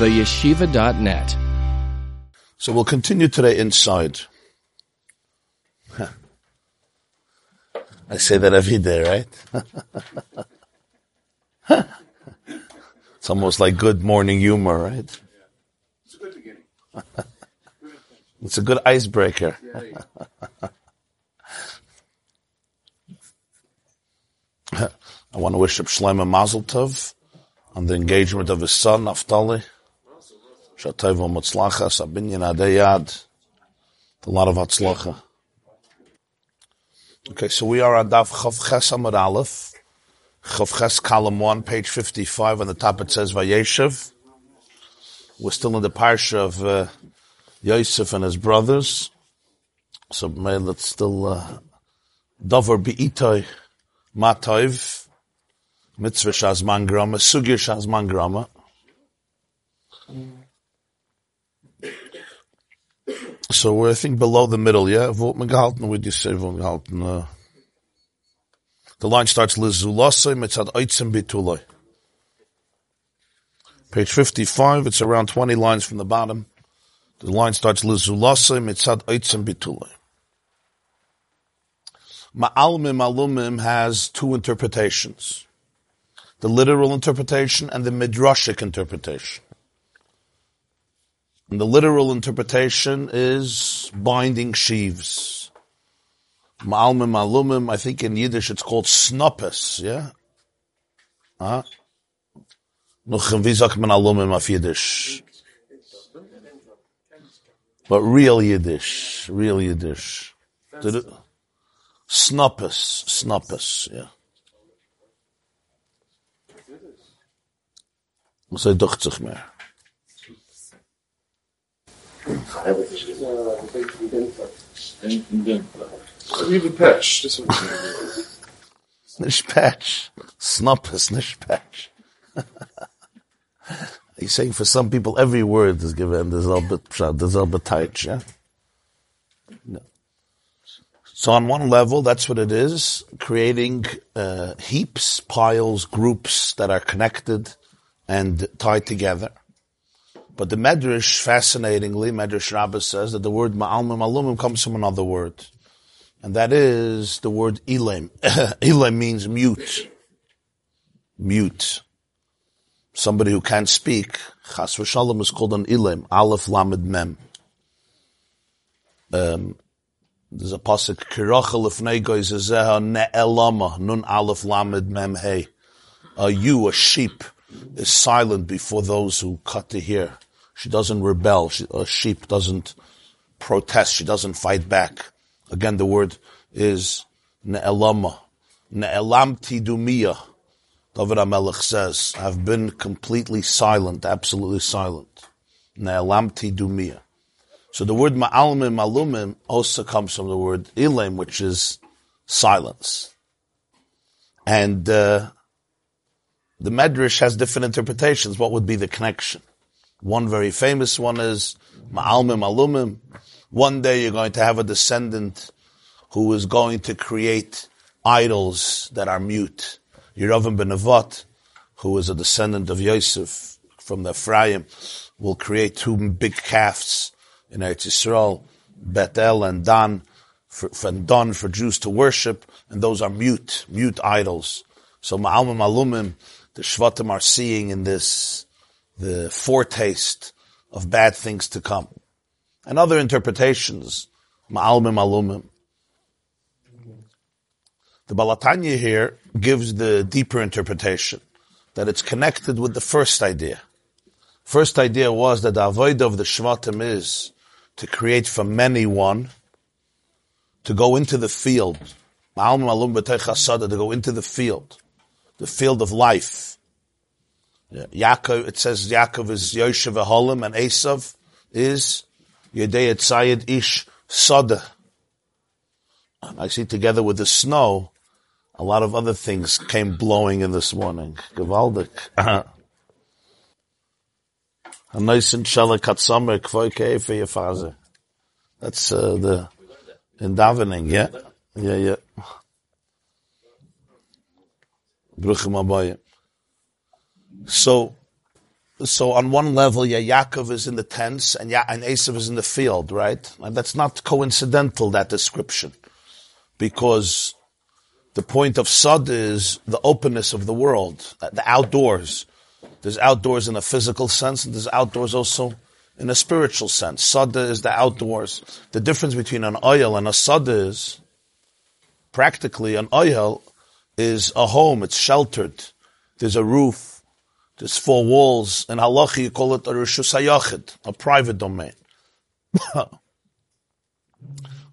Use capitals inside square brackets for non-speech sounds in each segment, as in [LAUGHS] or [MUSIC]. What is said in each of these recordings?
theyeshiva.net. So we'll continue today inside. [LAUGHS] I say that every day, right? [LAUGHS] it's almost like good morning humor, right? It's a good beginning. [LAUGHS] It's a good icebreaker. I want to wish Shlomo Mazel Tov on the engagement of his son, Naftali. Shatayv Mutzlacha, Sabinyan Adayad. A lot of Hatzlacha. Okay, so we are on Daf Chav Ches Amud Aleph. Chav Ches column 1, page 55. On the top it says Vayeshev. We're still in the parsha of uh, Yosef and his brothers. So may let's still uh, Dover Be'itoy Matoiv. Mitzvah Shazman Grama, Sugir Shazman Grama. So we're, I think, below the middle, yeah? Vot megehalten, would you say vot megehalten? Uh, the line starts, Lizulosai mitzad oitzim bituloi. Page 55, it's around 20 lines from the bottom. The line starts, Lizulosai mitzad oitzim bituloi. Ma'almim alumim has two interpretations the literal interpretation and the midrashic interpretation. And the literal interpretation is binding sheaves. Ma'almim alumim, I think in Yiddish it's called snoppes, yeah? Huh? Nuchem, wie sagt man alumim auf Yiddish? But real Yiddish, real Yiddish. Snoppes, snoppes, yeah. Zich meer. Even patch. Nicht patch. Snop is nicht patch. [LAUGHS] Saying for some people every word is given there's a bit there's a bit tight, yeah? No. So on one level, that's what it is, creating uh, heaps, piles, groups that are connected and tied together. But the Medrash, fascinatingly, Medrash Rabbah says that the word ma'almim alumim comes from another word. And that is the word elam. [LAUGHS] elam means mute. Mute. Somebody who can't speak. Chas v'shalom is called an elam. Aleph lamed mem. Um, there's a pasuk, kirachel lefnei goy zezeha ne'elama, nun aleph lamed mem hey. A you, a sheep, is silent before those who cut to hear. She doesn't rebel. She, a sheep doesn't protest. She doesn't fight back. Again, the word is ne'elama. Ne'elam tidumiyah. David HaMelech says, I've been completely silent, absolutely silent. Ne'elam tidumiyah. So the word ma'almim, malumim also comes from the word ilim, which is silence. And, uh, the Medrash has different interpretations. What would be the connection? One very famous one is Ma'almim Alumim. One day you're going to have a descendant who is going to create idols that are mute. Yeravim ben Avat, who is a descendant of Yosef from the Ephraim, will create two big calves in Eretz Yisrael, Bethel and Dan, for, for Dan for Jews to worship, and those are mute, mute idols. So Ma'almim Alumim the Shvatim are seeing in this the foretaste of bad things to come. And other interpretations, ma'almim alumim. The Baal HaTanya here gives the deeper interpretation that it's connected with the first idea. First idea was that the avoid of the Shvatim is to create from many one, to go into the field. To go into the field the field of life. Yaakov, it says Yaakov is Yoshev Aholim and Esav is Yedei Tzayid Ish Soda. I see together with the snow, a lot of other things came blowing in this morning. Gewaldig. A nice inshallah katsamer kvoike for your father. That's uh, the in davening, yeah, yeah, yeah. Bruchim Abayim. So, so on one level, yeah, Yaakov is in the tents and, ya- and Esav is in the field, right? And that's not coincidental, that description. Because the point of Sod is the openness of the world, uh, the outdoors. There's outdoors in a physical sense, and there's outdoors also in a spiritual sense. Sada is the outdoors. The difference between an oil and a sada is, practically, an oil is a home, it's sheltered. There's a roof, there's four walls. In halacha, you call it a rishus hayachid, a private domain. [LAUGHS]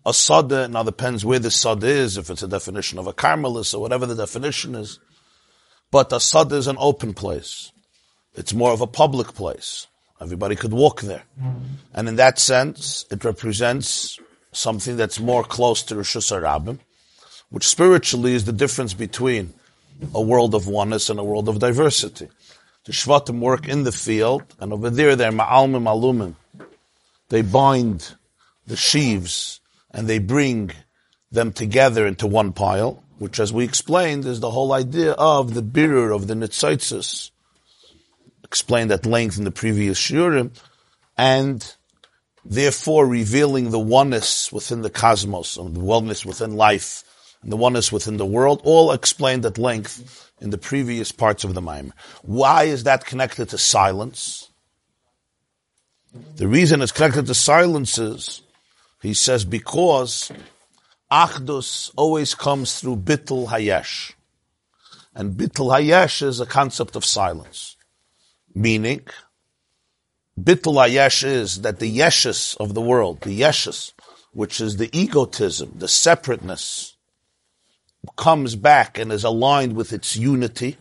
a sada now depends where the sada is, if it's a definition of a carmelis or whatever the definition is. But a sada is an open place. It's more of a public place. Everybody could walk there. And in that sense, it represents something that's more close to Rishus Rabbim, which spiritually is the difference between a world of oneness and a world of diversity. The Shvatim work in the field, and over there they're Ma'almim Alumim. They bind the sheaves and they bring them together into one pile, which as we explained is the whole idea of the birur of the Nitzitzis, explained at length in the previous shiurim, and therefore revealing the oneness within the cosmos, and the oneness within life, and the oneness within the world, all explained at length in the previous parts of the maamar. Why is that connected to silence? The reason it's connected to silence is he says because Achdus always comes through Bittul Hayesh. And Bittul Hayesh is a concept of silence. Meaning, Bittul Hayesh is that the Yeshus of the world, the Yeshus, which is the egotism, the separateness, comes back and is aligned with its unity,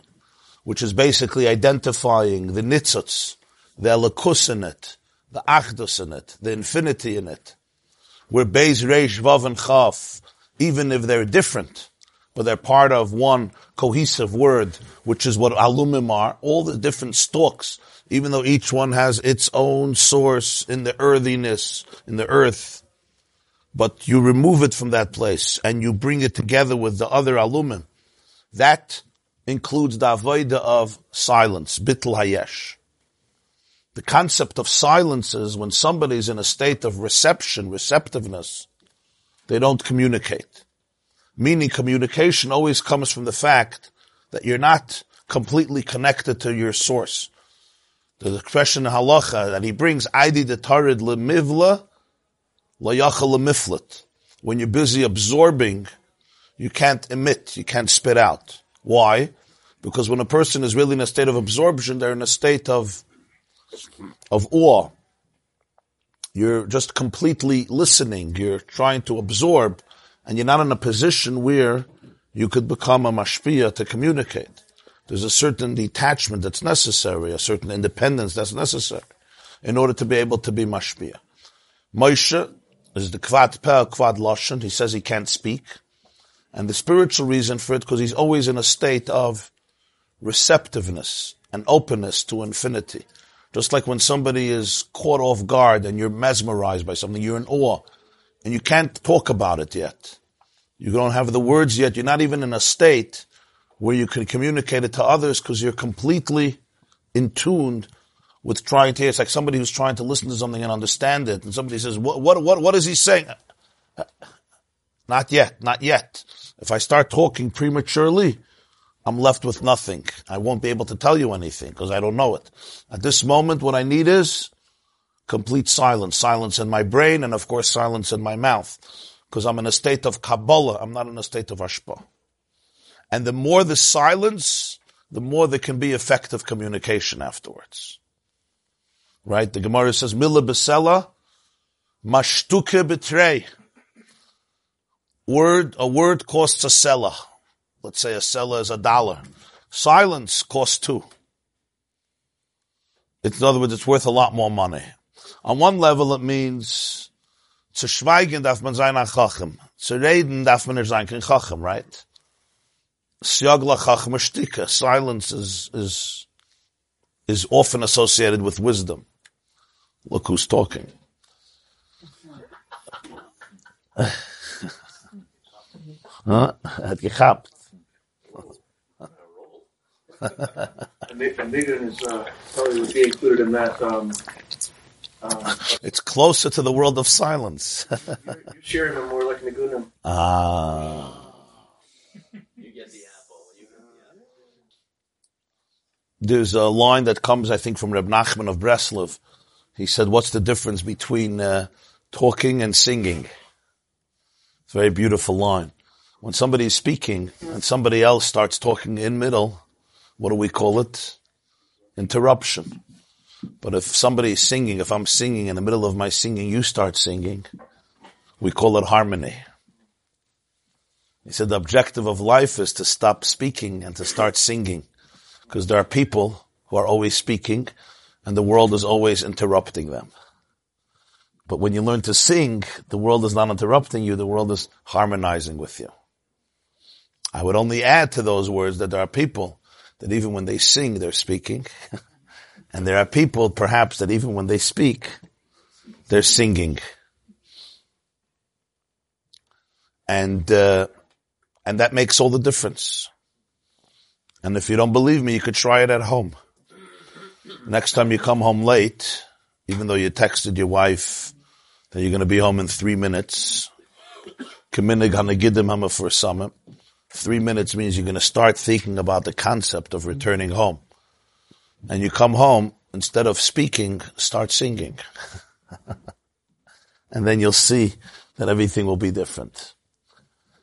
which is basically identifying the nitzutz, the elikus in it, the achdus in it, the infinity in it, where Beis Reish Vav and Chaf, even if they're different, but they're part of one cohesive word, which is what alumim are, all the different stalks, even though each one has its own source in the earthiness, in the earth, but you remove it from that place and you bring it together with the other alumim. That includes the avoida of silence, bitl hayesh. The concept of silence is when somebody's in a state of reception, receptiveness, they don't communicate. Meaning communication always comes from the fact that you're not completely connected to your source. The question in halacha that he brings, Aidi de tarid lemivla, layachal lemiflet. When you're busy absorbing, you can't emit, you can't spit out. Why? Because when a person is really in a state of absorption, they're in a state of of awe. You're just completely listening. You're trying to absorb, and you're not in a position where you could become a mashpia to communicate. There's a certain detachment that's necessary, a certain independence that's necessary in order to be able to be mashpia. Moshe is the kvad peh, kvad lashon. He says he can't speak. And the spiritual reason for it, because he's always in a state of receptiveness and openness to infinity. Just like when somebody is caught off guard and you're mesmerized by something, you're in awe, and you can't talk about it yet. You don't have the words yet. You're not even in a state where you can communicate it to others because you're completely in tuned with trying to. It's like somebody who's trying to listen to something and understand it, and somebody says, "What? What? What? What is he saying?" Not yet. Not yet. If I start talking prematurely, I'm left with nothing. I won't be able to tell you anything because I don't know it. At this moment, what I need is complete silence. Silence in my brain and of course silence in my mouth. Because I'm in a state of Kabbalah. I'm not in a state of Ashpa. And the more the silence, the more there can be effective communication afterwards. Right? The Gemara says, Mila besela, mashtuke betrei. Word, a word costs a selah. Let's say a seller is a dollar. Silence costs two. It's, in other words, it's worth a lot more money. On one level, it means zu schweigen darf man sein an Chacham. Zu reden darf man er sein kein Chacham, right? Siagla Chacham er Shtika. Silence is, is, is often associated with wisdom. Look who's talking. Huh? Hat gehabt. And Nathan Nathan is uh, probably would be included in that. Um, um, It's closer to the world of silence. you're, you're sharing them more like Nagunim. ah. You get the apple. You get the apple. There's a line that comes, I think, from Reb Nachman of Breslov. He said, what's the difference between uh, talking and singing? It's a very beautiful line. When somebody is speaking and somebody else starts talking in middle, what do we call it? Interruption. But if somebody is singing, if I'm singing in the middle of my singing, you start singing, we call it harmony. He said the objective of life is to stop speaking and to start singing. Because there are people who are always speaking and the world is always interrupting them. But when you learn to sing, the world is not interrupting you, the world is harmonizing with you. I would only add to those words that there are people that even when they sing, they're speaking. [LAUGHS] and there are people perhaps that even when they speak, they're singing. And, uh, and that makes all the difference. And if you don't believe me, you could try it at home. Next time you come home late, even though you texted your wife that you're going to be home in three minutes, for. Three minutes means you're going to start thinking about the concept of returning home. And you come home, instead of speaking, start singing. [LAUGHS] and then you'll see that everything will be different.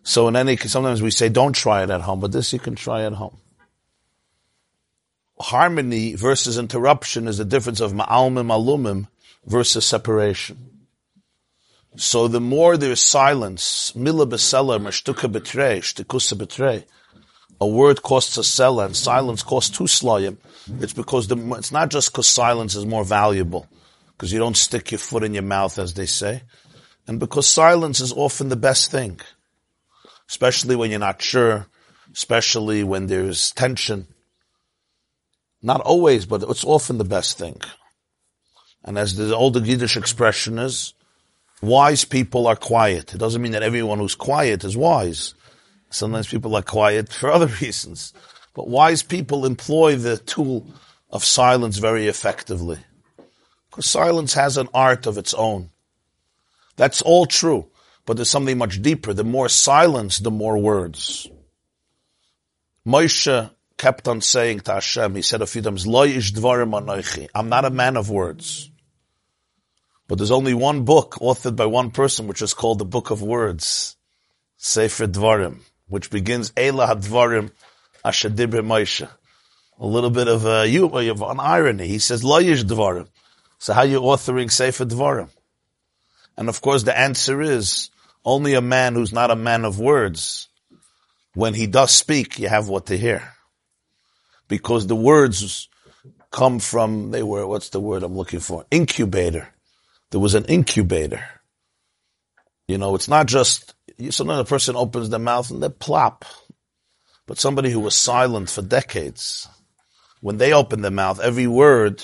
So in any, sometimes we say don't try it at home, but this you can try at home. Harmony versus interruption is the difference of ma'almim alumim versus separation. So the more there's silence, mila besela, mashtuka betrei, shtikusa betrei, a word costs a sela and silence costs two slayim. It's because the, it's not just because silence is more valuable, because you don't stick your foot in your mouth, as they say, and because silence is often the best thing, especially when you're not sure, especially when there's tension. Not always, but it's often the best thing. And as the older Yiddish expression is, wise people are quiet. It doesn't mean that everyone who's quiet is wise. Sometimes people are quiet for other [LAUGHS] reasons. But wise people employ the tool of silence very effectively. Because silence has an art of its own. That's all true. But there's something much deeper. The more silence, the more words. Moshe kept on saying to Hashem, he said a few times, Lo dvarim anoichi. I'm not a man of words. But there's only one book authored by one person, which is called the Book of Words, Sefer Dvarim, which begins Ela Hadvarim Ashadibir Moshe. A little bit of a, you, uh, of an irony. He says, Lo yish Dvarim. So how are you authoring Sefer Dvarim? And of course the answer is, only a man who's not a man of words, when he does speak, you have what to hear. Because the words come from, they were, what's the word I'm looking for? Incubator there was an incubator. You know, it's not just, sometimes a person opens their mouth and they plop. But somebody who was silent for decades, when they open their mouth, every word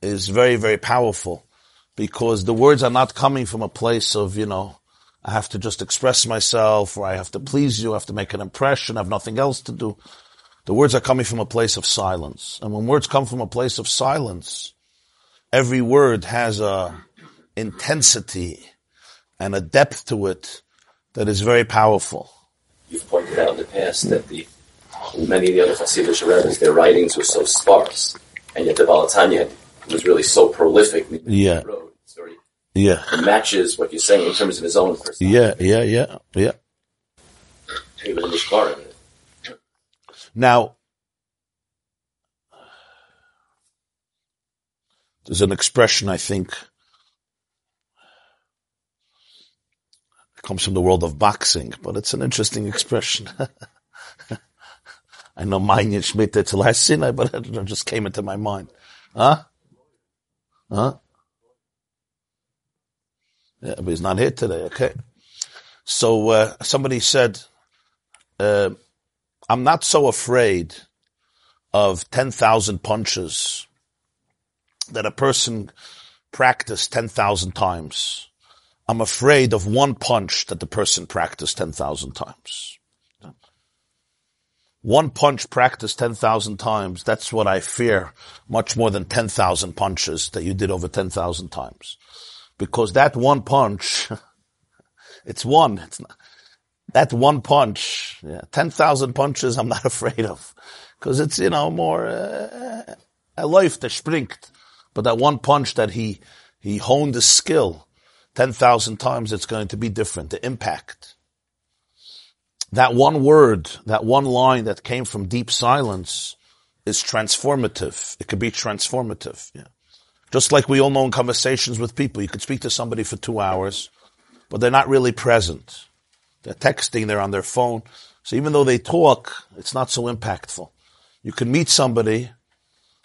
is very, very powerful because the words are not coming from a place of, you know, I have to just express myself or I have to please you, I have to make an impression, I have nothing else to do. The words are coming from a place of silence. And when words come from a place of silence, every word has a, intensity and a depth to it that is very powerful. You've pointed out in the past that the many of the other Hasidic rabbis, their writings were so sparse, and yet the Baal HaTanya was really so prolific. Yeah. Yeah. it matches what you're saying in terms of his own personality. Yeah, yeah, yeah, yeah. He was a Mishpar in it. Now, there's an expression I think it comes from the world of boxing, but it's an interesting expression. [LAUGHS] I know Manya Shmita till I sin, but it just came into my mind. Huh? Huh? Yeah, but he's not here today, okay? So, uh, somebody said, uh, I'm not so afraid of 10,000 punches that a person practiced 10,000 times. I'm afraid of one punch that the person practiced 10,000 times. One punch practiced 10,000 times, that's what I fear much more than 10,000 punches that you did over 10,000 times. Because that one punch, [LAUGHS] it's one, it's not, that one punch, yeah, 10,000 punches I'm not [LAUGHS] afraid of. Cause it's, you know, more, uh, a life that springt. But that one punch that he, he honed his skill 10,000 times, it's going to be different. The impact. That one word, that one line that came from deep silence is transformative. It could be transformative. Yeah. Just like we all know in conversations with people, you could speak to somebody for two hours, but they're not really present. They're texting, they're on their phone. So even though they talk, it's not so impactful. You can meet somebody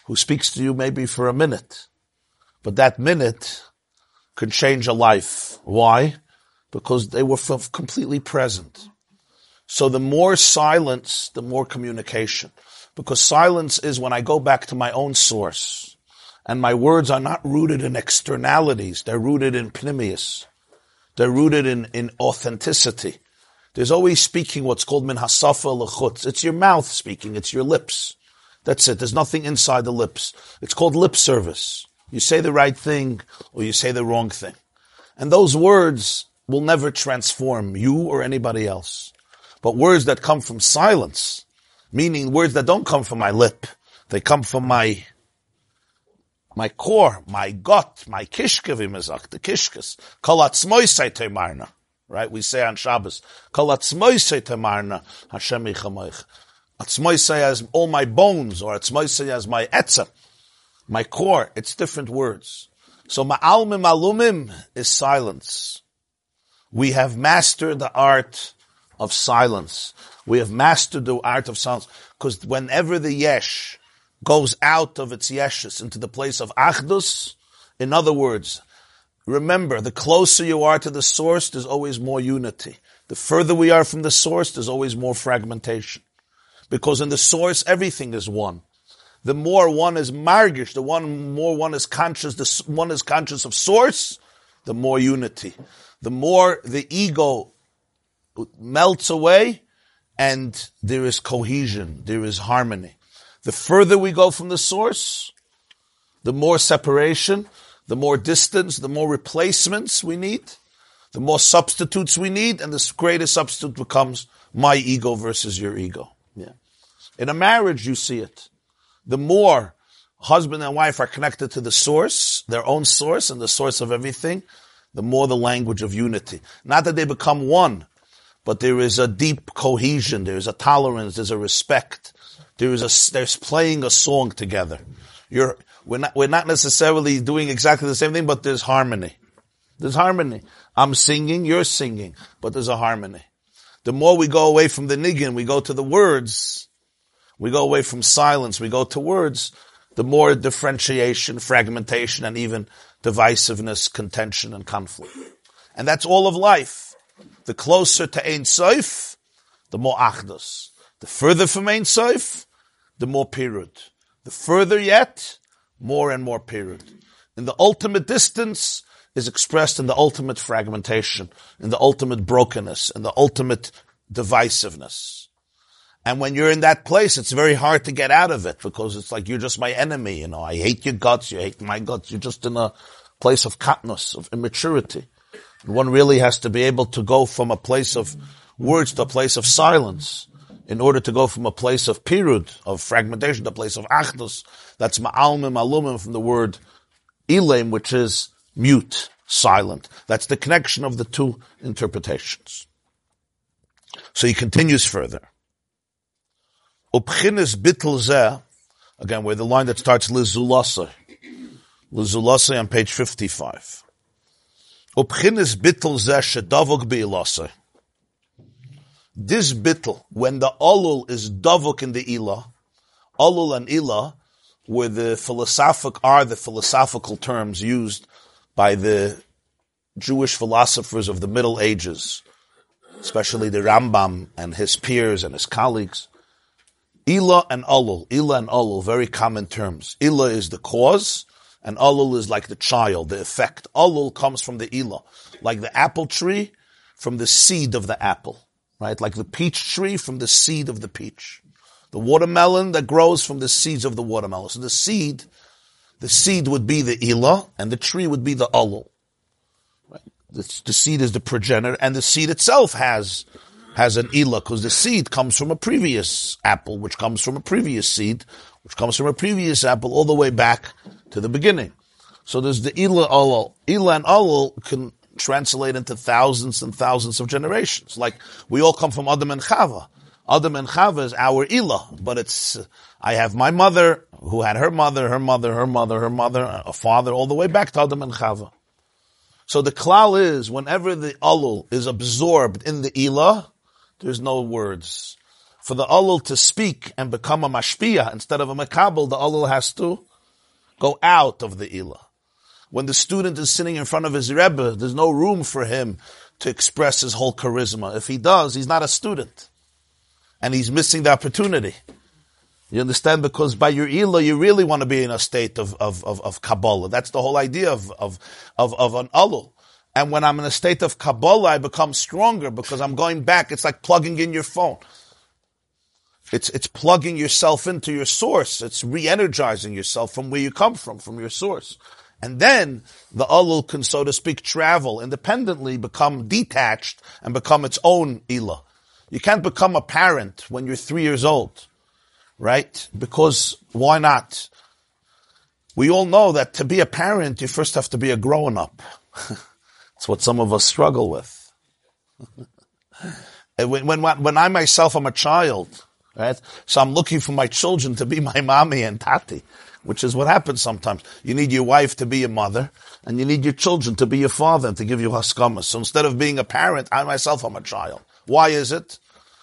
who speaks to you maybe for a minute, but that minute can change a life. Why? Because they were completely present. So the more silence, the more communication. Because silence is when I go back to my own source. And my words are not rooted in externalities. They're rooted in pnimius. They're rooted in, in authenticity. There's always speaking what's called min hasafa lechutz. It's your mouth speaking. It's your lips. That's it. There's nothing inside the lips. It's called lip service. You say the right thing or you say the wrong thing. And those words will never transform you or anybody else. But words that come from silence, meaning words that don't come from my lip, they come from my my core, my gut, my kishke, the kishkes. Kol Right? We say on Shabbos, Kol atzmoisei temarna, Hashem yichamoich. Atzmoisei as all my bones, or atzmoisei as my etzah, my core. It's different words. So ma'almim alumim is silence. We have mastered the art of silence. We have mastered the art of silence. Because whenever the yesh goes out of its yeshes into the place of achdus, in other words, remember, the closer you are to the source, there's always more unity. The further we are from the source, there's always more fragmentation. Because in the source, everything is one. The more one is margish, the one more one is conscious, the one is conscious of source, the more unity. The more the ego melts away and there is cohesion, there is harmony. The further we go from the source, the more separation, the more distance, the more replacements we need, the more substitutes we need, and the greater substitute becomes my ego versus your ego. Yeah. In a marriage, you see it. The more husband and wife are connected to the source, their own source and the source of everything, the more the language of unity. Not that they become one, but there is a deep cohesion, there is a tolerance, there's a respect, there is a, there's playing a song together. You're, we're not, we're not necessarily doing exactly the same thing, but there's harmony. There's harmony. I'm singing, you're singing, but there's a harmony. The more we go away from the niggin, we go to the words, we go away from silence, we go to words, the more differentiation, fragmentation, and even divisiveness, contention, and conflict. And that's all of life. The closer to Ein Sof, the more Achdus. The further from Ein Sof, the more period. The further yet, more and more period. In the ultimate distance is expressed in the ultimate fragmentation, in the ultimate brokenness, in the ultimate divisiveness. And when you're in that place, it's very hard to get out of it because it's like you're just my enemy. You know, I hate your guts. You hate my guts. You're just in a place of katnus, of immaturity. One really has to be able to go from a place of words to a place of silence in order to go from a place of pirud, of fragmentation, to a place of achdus. That's ma'almim alumim from the word elam, which is mute, silent. That's the connection of the two interpretations. So he continues further. Upchinis zeh, again, where the line that starts lizulasa, lizulasa on page 55. Upchinis bittel zeh shedavok be'ilasa. This bittel, when the alul is davuk in the ilah, alul and ilah were the philosophic, are the philosophical terms used by the Jewish philosophers of the Middle Ages, especially the Rambam and his peers and his colleagues. Ilah and alul, ilah and alul, very common terms. Ilah is the cause, and alul is like the child, the effect. Alul comes from the ilah, like the apple tree from the seed of the apple, right? Like the peach tree from the seed of the peach. The watermelon that grows from the seeds of the watermelon. So the seed, the seed would be the ilah, and the tree would be the alul. Right? The, the seed is the progenitor, and the seed itself has has an ilah because the seed comes from a previous apple, which comes from a previous seed, which comes from a previous apple, all the way back to the beginning. So there's the ilah alul. Ilah and alul can translate into thousands and thousands of generations. Like we all come from Adam and Chava. Adam and Chava is our ilah, but it's I have my mother who had her mother, her mother, her mother, her mother, a father, all the way back to Adam and Chava. So the klal is whenever the alul is absorbed in the ilah, there's no words. For the alul to speak and become a mashpia instead of a makabel, the alul has to go out of the ilah. When the student is sitting in front of his rebbe, there's no room for him to express his whole charisma. If he does, he's not a student. And he's missing the opportunity. You understand? Because by your ilah, you really want to be in a state of, of, of, of Kabbalah. That's the whole idea of, of, of, of an alul. And when I'm in a state of Kabbalah, I become stronger because I'm going back. It's like plugging in your phone. It's, it's plugging yourself into your source. It's re-energizing yourself from where you come from, from your source. And then the alul can, so to speak, travel independently, become detached, and become its own ilah. You can't become a parent when you're three years old, right? Because why not? We all know that to be a parent, you first have to be a grown up. [LAUGHS] That's what some of us struggle with. [LAUGHS] when, when, when I myself am a child, right? So I'm looking for my children to be my mommy and tati, which is what happens sometimes. You need your wife to be your mother, and you need your children to be your father and to give you haskamas. So instead of being a parent, I myself am a child. Why is it?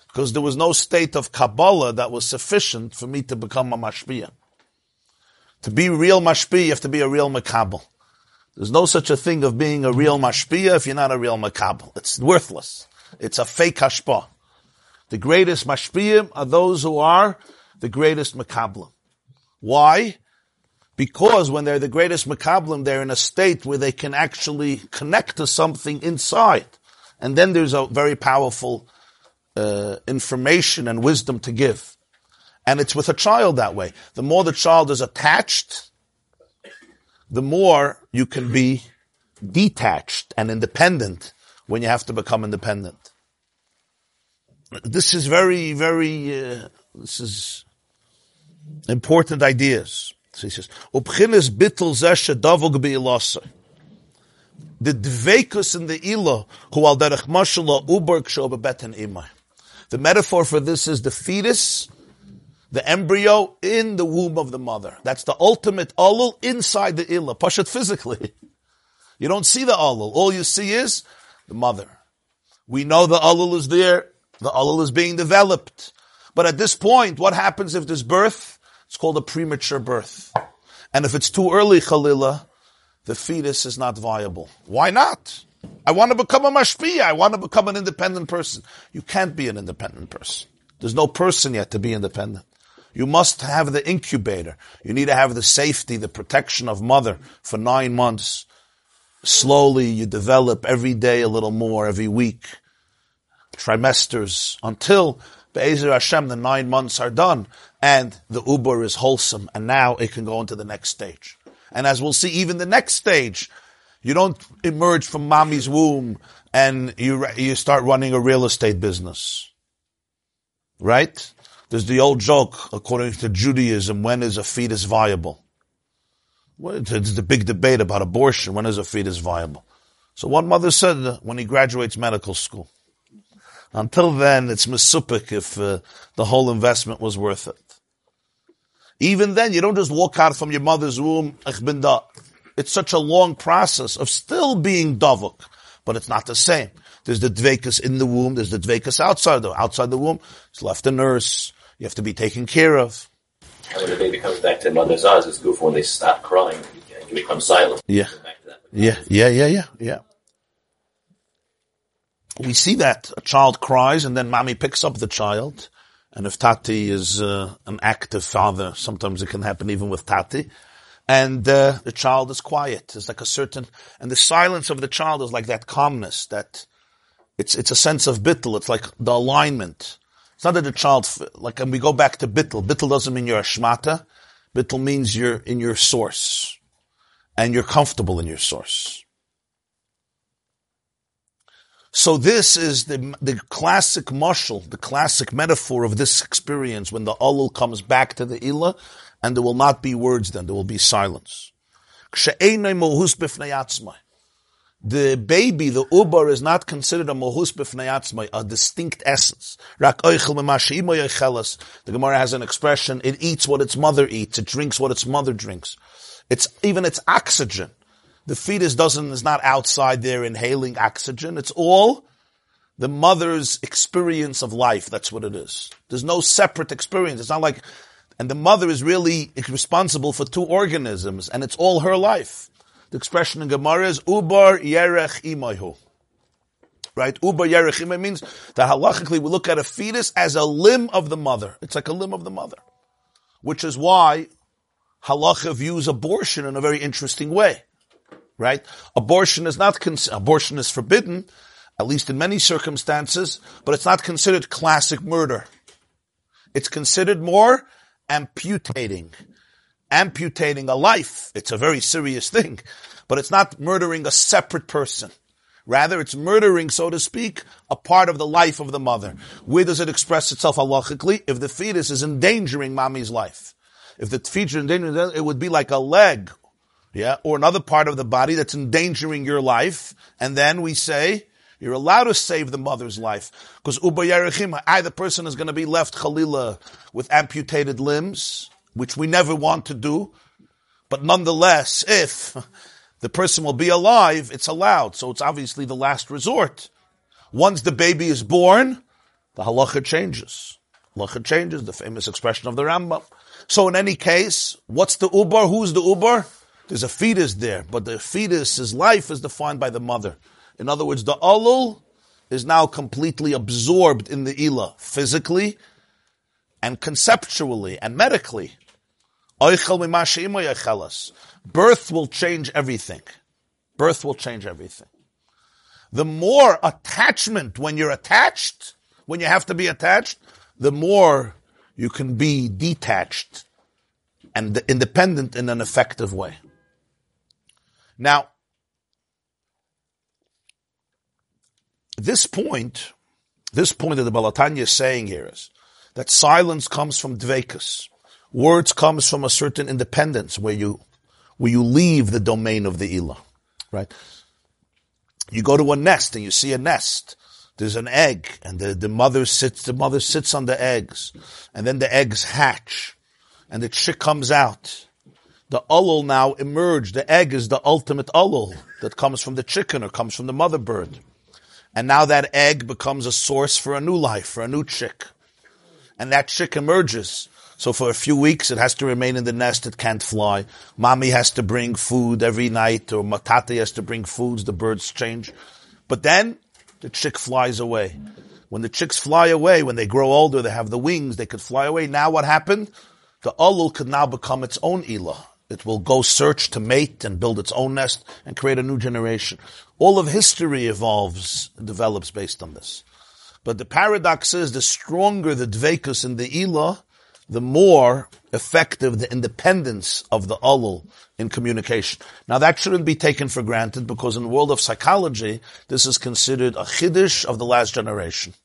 Because there was no state of Kabbalah that was sufficient for me to become a mashpia. To be real mashpia, you have to be a real makabel. There's no such a thing of being a real mashpia if you're not a real makabel. It's worthless. It's a fake hashpa. The greatest mashpia are those who are the greatest makablim. Why? Because when they're the greatest makablim, they're in a state where they can actually connect to something inside. And then there's a very powerful uh, information and wisdom to give. And it's with a child that way. The more the child is attached, the more you can be detached and independent when you have to become independent. This is very, very, uh, this is important ideas. So he says, "Ubchinis bittul zeshe davog be'ilasa." The dvekus in the ilah who al derech mashallah uberk beten imay. The metaphor for this is the fetus the embryo in the womb of the mother. That's the ultimate alul inside the illa, it physically. You don't see the alul. All you see is the mother. We know the alul is there. The alul is being developed. But at this point, what happens if there's birth? It's called a premature birth. And if it's too early, Khalila, the fetus is not viable. Why not? I want to become a mashpia. I want to become an independent person. You can't be an independent person. There's no person yet to be independent. You must have the incubator. You need to have the safety, the protection of mother for nine months. Slowly you develop every day a little more, every week, trimesters, until Be'ezer Hashem, the nine months are done and the Uber is wholesome and now it can go into the next stage. And as we'll see, even the next stage, you don't emerge from mommy's womb and you, you start running a real estate business. Right? There's the old joke, according to Judaism, when is a fetus viable? It's the big debate about abortion. When is a fetus viable? So one mother said when he graduates medical school. Until then, it's misupik if uh, the whole investment was worth it. Even then, you don't just walk out from your mother's womb, It's such a long process of still being davuk, but it's not the same. There's the dvekas in the womb, there's the dvekas outside the, outside the womb. It's left a nurse, you have to be taken care of. And when the baby comes back to mother's eyes, it's good for when they stop crying. You become silent. Yeah. Yeah, yeah, yeah, yeah, yeah. We see that a child cries and then mommy picks up the child. And if Tati is uh, an active father, sometimes it can happen even with Tati. And uh, the child is quiet. There's like a certain, and the silence of the child is like that calmness, that it's it's a sense of bittul. It's like the alignment. It's not that the child, like, and we go back to bittel. Bittel doesn't mean you're a shmata. Bittel means you're in your source. And you're comfortable in your source. So this is the, the classic marshal, the classic metaphor of this experience when the Alul comes back to the Ila and there will not be words then, there will be silence. The baby, the uber, is not considered a mohus b'fnei a distinct essence. The Gemara has an expression, it eats what its mother eats, it drinks what its mother drinks. It's even its oxygen. The fetus doesn't, is not outside there inhaling oxygen. It's all the mother's experience of life. That's what it is. There's no separate experience. It's not like, and the mother is really responsible for two organisms, and it's all her life. The expression in Gemara is Ubar Yerech Imayhu. Right? Ubar Yerech Imay means that halachically we look at a fetus as a limb of the mother. It's like a limb of the mother. Which is why halacha views abortion in a very interesting way. Right? Abortion is not, abortion is forbidden, at least in many circumstances, but it's not considered classic murder. It's considered more amputating amputating a life. It's a very serious thing, but it's not murdering a separate person. Rather, it's murdering, so to speak, a part of the life of the mother. Where does it express itself halachically? If the fetus is endangering mommy's life. If the fetus is endangering, it would be like a leg, yeah, or another part of the body that's endangering your life. And then we say, you're allowed to save the mother's life. Because Uba Yerechim, either person is going to be left Khalila with amputated limbs, which we never want to do. But nonetheless, if the person will be alive, it's allowed. So it's obviously the last resort. Once the baby is born, the halacha changes. Halacha changes, the famous expression of the Rambam. So in any case, what's the uber? Who's the ubar? There's a fetus there, but the fetus's life is defined by the mother. In other words, the alul is now completely absorbed in the ila, physically and conceptually and medically. Birth will change everything. Birth will change everything. The more attachment when you're attached, when you have to be attached, the more you can be detached and independent in an effective way. Now, this point, this point that the Baal HaTanya is saying here is that silence comes from dvekus. Words comes from a certain independence where you, where you leave the domain of the Ilah, right? You go to a nest and you see a nest. There's an egg and the, the mother sits, the mother sits on the eggs and then the eggs hatch and the chick comes out. The ulul now emerge. The egg is the ultimate ulul that comes from the chicken or comes from the mother bird. And now that egg becomes a source for a new life, for a new chick. And that chick emerges. So for a few weeks, it has to remain in the nest. It can't fly. Mommy has to bring food every night, or Matati has to bring foods. The birds change. But then the chick flies away. When the chicks fly away, when they grow older, they have the wings, they could fly away. Now what happened? The ulul could now become its own ilah. It will go search to mate and build its own nest and create a new generation. All of history evolves, develops based on this. But the paradox is the stronger the dvekus in the ilah, the more effective the independence of the ulul in communication. Now that shouldn't be taken for granted because in the world of psychology, this is considered a chiddush of the last generation.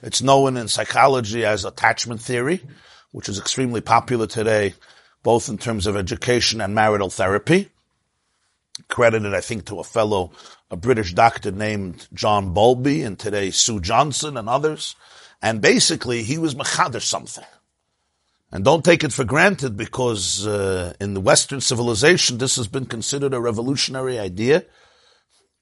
It's known in psychology as attachment theory, which is extremely popular today, both in terms of education and marital therapy. Credited, I think, to a fellow, a British doctor named John Bowlby and today Sue Johnson and others. And basically, he was machadish something. And don't take it for granted because uh, in the Western civilization, this has been considered a revolutionary idea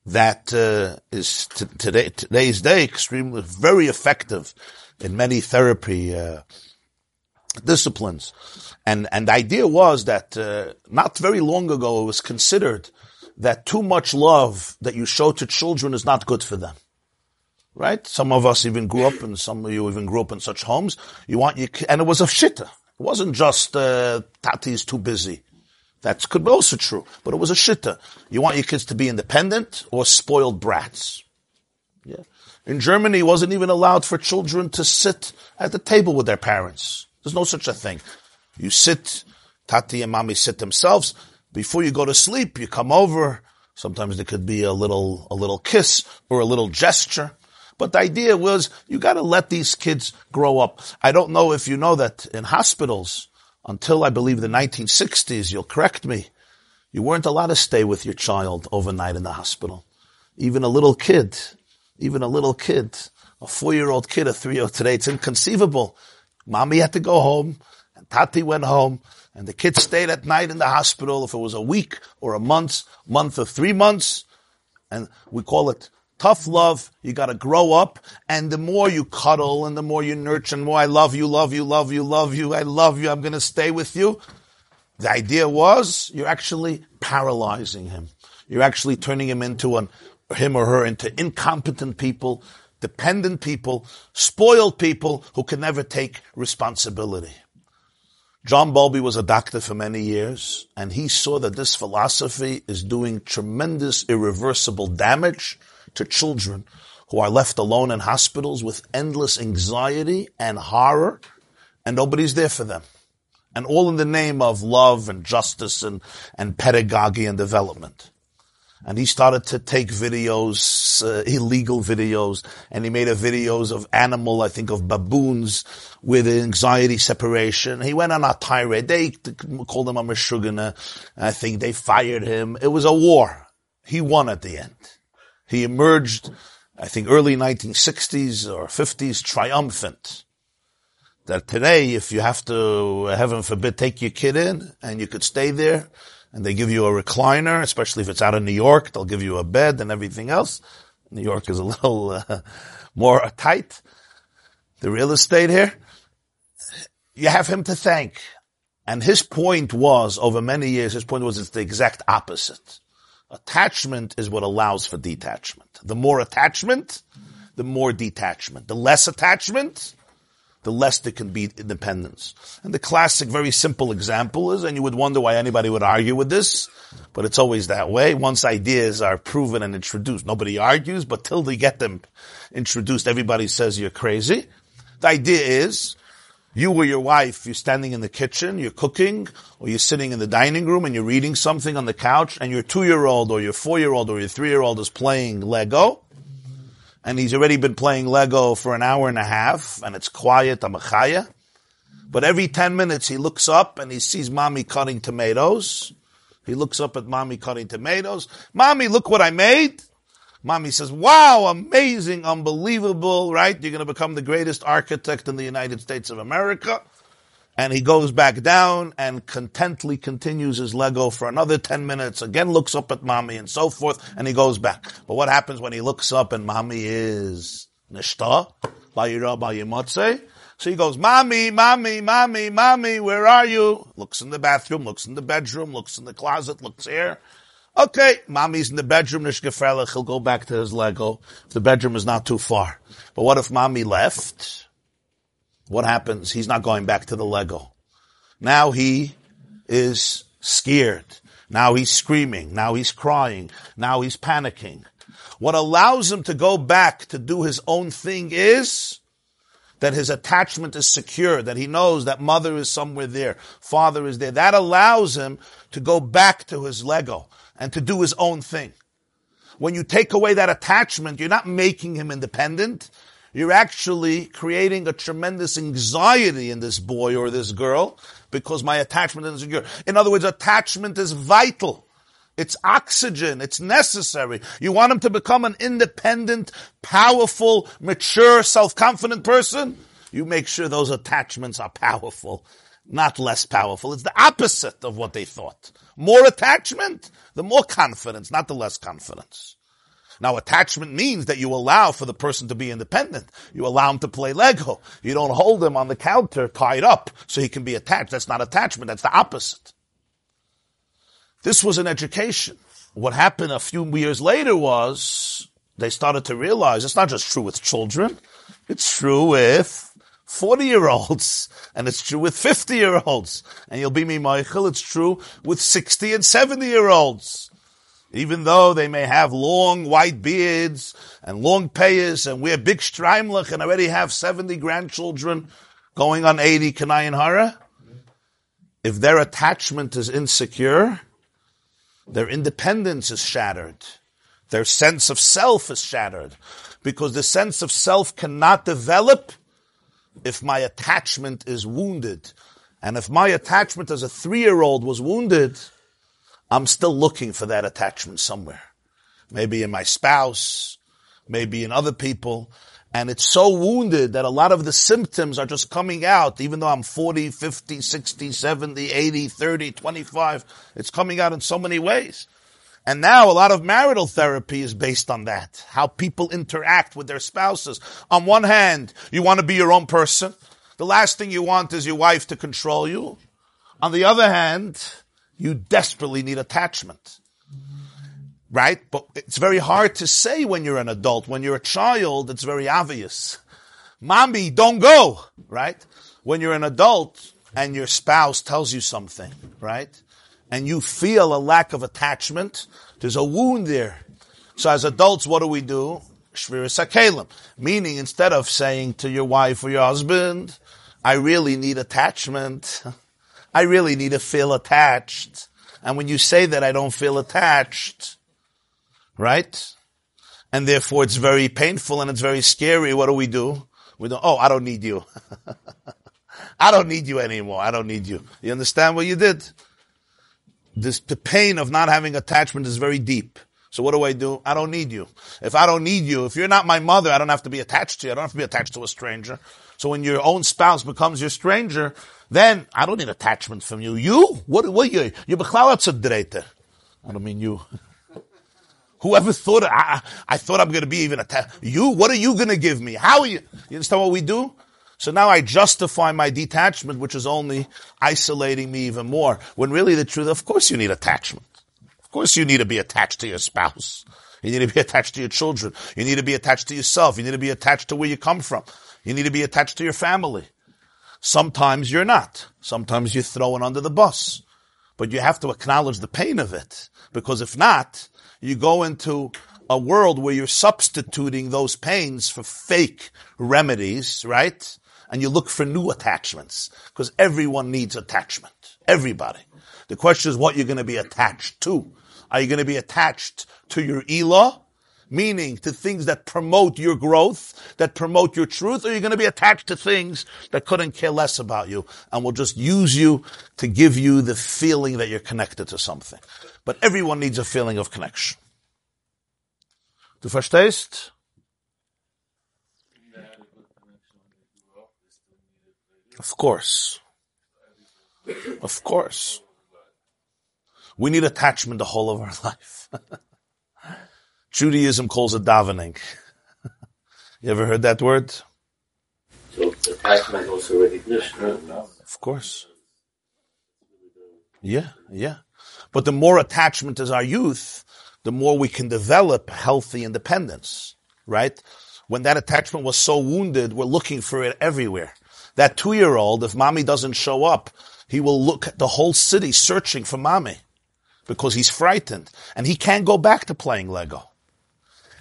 that uh, is t- today today's day extremely very effective in many therapy uh, disciplines. And and the idea was that uh, not very long ago it was considered that too much love that you show to children is not good for them right? Some of us even grew up, and some of you even grew up in such homes. You want your, and it was a shitta. It wasn't just uh, is too busy. That could be also true, but it was a shitta. You want your kids to be independent or spoiled brats. Yeah. In Germany, it wasn't even allowed for children to sit at the table with their parents. There's no such a thing. You sit, Tati and Mommy sit themselves. Before you go to sleep, you come over. Sometimes there could be a little, a little kiss or a little gesture. But the idea was you gotta let these kids grow up. I don't know if you know that in hospitals, until I believe the 1960s, you'll correct me, you weren't allowed to stay with your child overnight in the hospital. Even a little kid, even a little kid, a four-year-old kid, a three-year-old today, it's inconceivable. Mommy had to go home, and Tati went home, and the kid stayed at night in the hospital. If it was a week or a month, month or three months, and we call it tough love. You got to grow up, and the more you cuddle, and the more you nurture, and more I love you, love you, love you, love you, I love you. I'm going to stay with you. The idea was you're actually paralyzing him. You're actually turning him into an him or her into incompetent people, dependent people, spoiled people who can never take responsibility. John Bowlby was a doctor for many years, and he saw that this philosophy is doing tremendous irreversible damage to children who are left alone in hospitals with endless anxiety and horror, and nobody's there for them. And all in the name of love and justice and, and pedagogy and development and he started to take videos, uh, illegal videos, and he made a videos of animal, I think of baboons with anxiety separation. He went on a tirade. They called him a Meshugana. I think they fired him. It was a war. He won at the end. He emerged, I think early 1960s or 50s triumphant. That today, if you have to, heaven forbid, take your kid in and you could stay there, and they give you a recliner, especially if it's out of New York, they'll give you a bed and everything else. New York is a [LAUGHS] little uh, more tight. The real estate here, you have him to thank. And his point was, over many years, his point was it's the exact opposite. Attachment is what allows for detachment. The more attachment, the more detachment. The less attachment, the less there can be independence. And the classic, very simple example is, and you would wonder why anybody would argue with this, but it's always that way. Once ideas are proven and introduced, nobody argues, but till they get them introduced, everybody says you're crazy. The idea is, you or your wife, you're standing in the kitchen, you're cooking, or you're sitting in the dining room and you're reading something on the couch, and your two-year-old or your four-year-old or your three-year-old is playing Lego, and he's already been playing Lego for an hour and a half, and it's quiet, amachaya. But every 10 minutes he looks up and he sees mommy cutting tomatoes. He looks up at mommy cutting tomatoes. Mommy, look what I made. Mommy says, wow, amazing, unbelievable, right? You're going to become the greatest architect in the United States of America and he goes back down and contently continues his Lego for another 10 minutes, again looks up at mommy and so forth, and he goes back. But what happens when he looks up and mommy is nishta, so he goes, mommy, mommy, mommy, mommy, where are you? Looks in the bathroom, looks in the bedroom, looks in the closet, looks here. Okay, mommy's in the bedroom, nishgefelach, he'll go back to his Lego. If the bedroom is not too far. But what if mommy left? What happens? He's not going back to the Lego. Now he is scared. Now he's screaming. Now he's crying. Now he's panicking. What allows him to go back to do his own thing is that his attachment is secure, that he knows that mother is somewhere there, father is there. That allows him to go back to his Lego and to do his own thing. When you take away that attachment, you're not making him independent you're actually creating a tremendous anxiety in this boy or this girl because my attachment is secure. In other words, attachment is vital. It's oxygen. It's necessary. You want him to become an independent, powerful, mature, self-confident person? You make sure those attachments are powerful, not less powerful. It's the opposite of what they thought. More attachment, the more confidence, not the less confidence. Now attachment means that you allow for the person to be independent. You allow him to play Lego. You don't hold him on the counter tied up so he can be attached. That's not attachment. That's the opposite. This was an education. What happened a few years later was they started to realize it's not just true with children. It's true with 40 year olds, [LAUGHS] and it's true with 50 year olds. And you'll be me, Michael, it's true with 60 and 70 year olds. Even though they may have long white beards and long payas and wear big streimlich and already have 70 grandchildren going on 80 Kanayan Hara, if their attachment is insecure, their independence is shattered. Their sense of self is shattered. Because the sense of self cannot develop if my attachment is wounded. And if my attachment as a three-year-old was wounded, I'm still looking for that attachment somewhere. Maybe in my spouse, maybe in other people. And it's so wounded that a lot of the symptoms are just coming out, even though I'm 40, 50, 60, 70, 80, 30, 25. It's coming out in so many ways. And now a lot of marital therapy is based on that. How people interact with their spouses. On one hand, you want to be your own person. The last thing you want is your wife to control you. On the other hand, you desperately need attachment. Right? But it's very hard to say when you're an adult. When you're a child, it's very obvious. Mommy, don't go. Right? When you're an adult and your spouse tells you something, right? And you feel a lack of attachment, there's a wound there. So as adults, what do we do? Shviris Meaning, instead of saying to your wife or your husband, I really need attachment. [LAUGHS] I really need to feel attached. And when you say that I don't feel attached, right? And therefore it's very painful and it's very scary. What do we do? We don't, oh, I don't need you. [LAUGHS] I don't need you anymore. I don't need you. You understand what you did? This, the pain of not having attachment is very deep. So what do I do? I don't need you. If I don't need you, if you're not my mother, I don't have to be attached to you. I don't have to be attached to a stranger. So when your own spouse becomes your stranger, then I don't need attachment from you. You? What, what you? You're I don't mean you. [LAUGHS] Whoever thought, I, I thought I'm going to be even attached. You? What are you going to give me? How are you? You understand what we do? So now I justify my detachment, which is only isolating me even more. When really the truth, of course you need attachment. Of course you need to be attached to your spouse. You need to be attached to your children. You need to be attached to yourself. You need to be attached to where you come from. You need to be attached to your family. Sometimes you're not. Sometimes you're thrown under the bus. But you have to acknowledge the pain of it. Because if not, you go into a world where you're substituting those pains for fake remedies, right? And you look for new attachments. Because everyone needs attachment. Everybody. The question is what you're going to be attached to. Are you going to be attached to your ilah? Meaning to things that promote your growth, that promote your truth, or you're going to be attached to things that couldn't care less about you and will just use you to give you the feeling that you're connected to something. But everyone needs a feeling of connection. Du verstehst? Of course. Of course. We need attachment the whole of our [LAUGHS] life. Judaism calls it davening. [LAUGHS] you ever heard that word? So attachment also recognition. Of course. Yeah, yeah. But the more attachment is our youth, the more we can develop healthy independence, right? When that attachment was so wounded, we're looking for it everywhere. That two-year-old, if mommy doesn't show up, he will look at the whole city searching for mommy because he's frightened and he can't go back to playing Lego.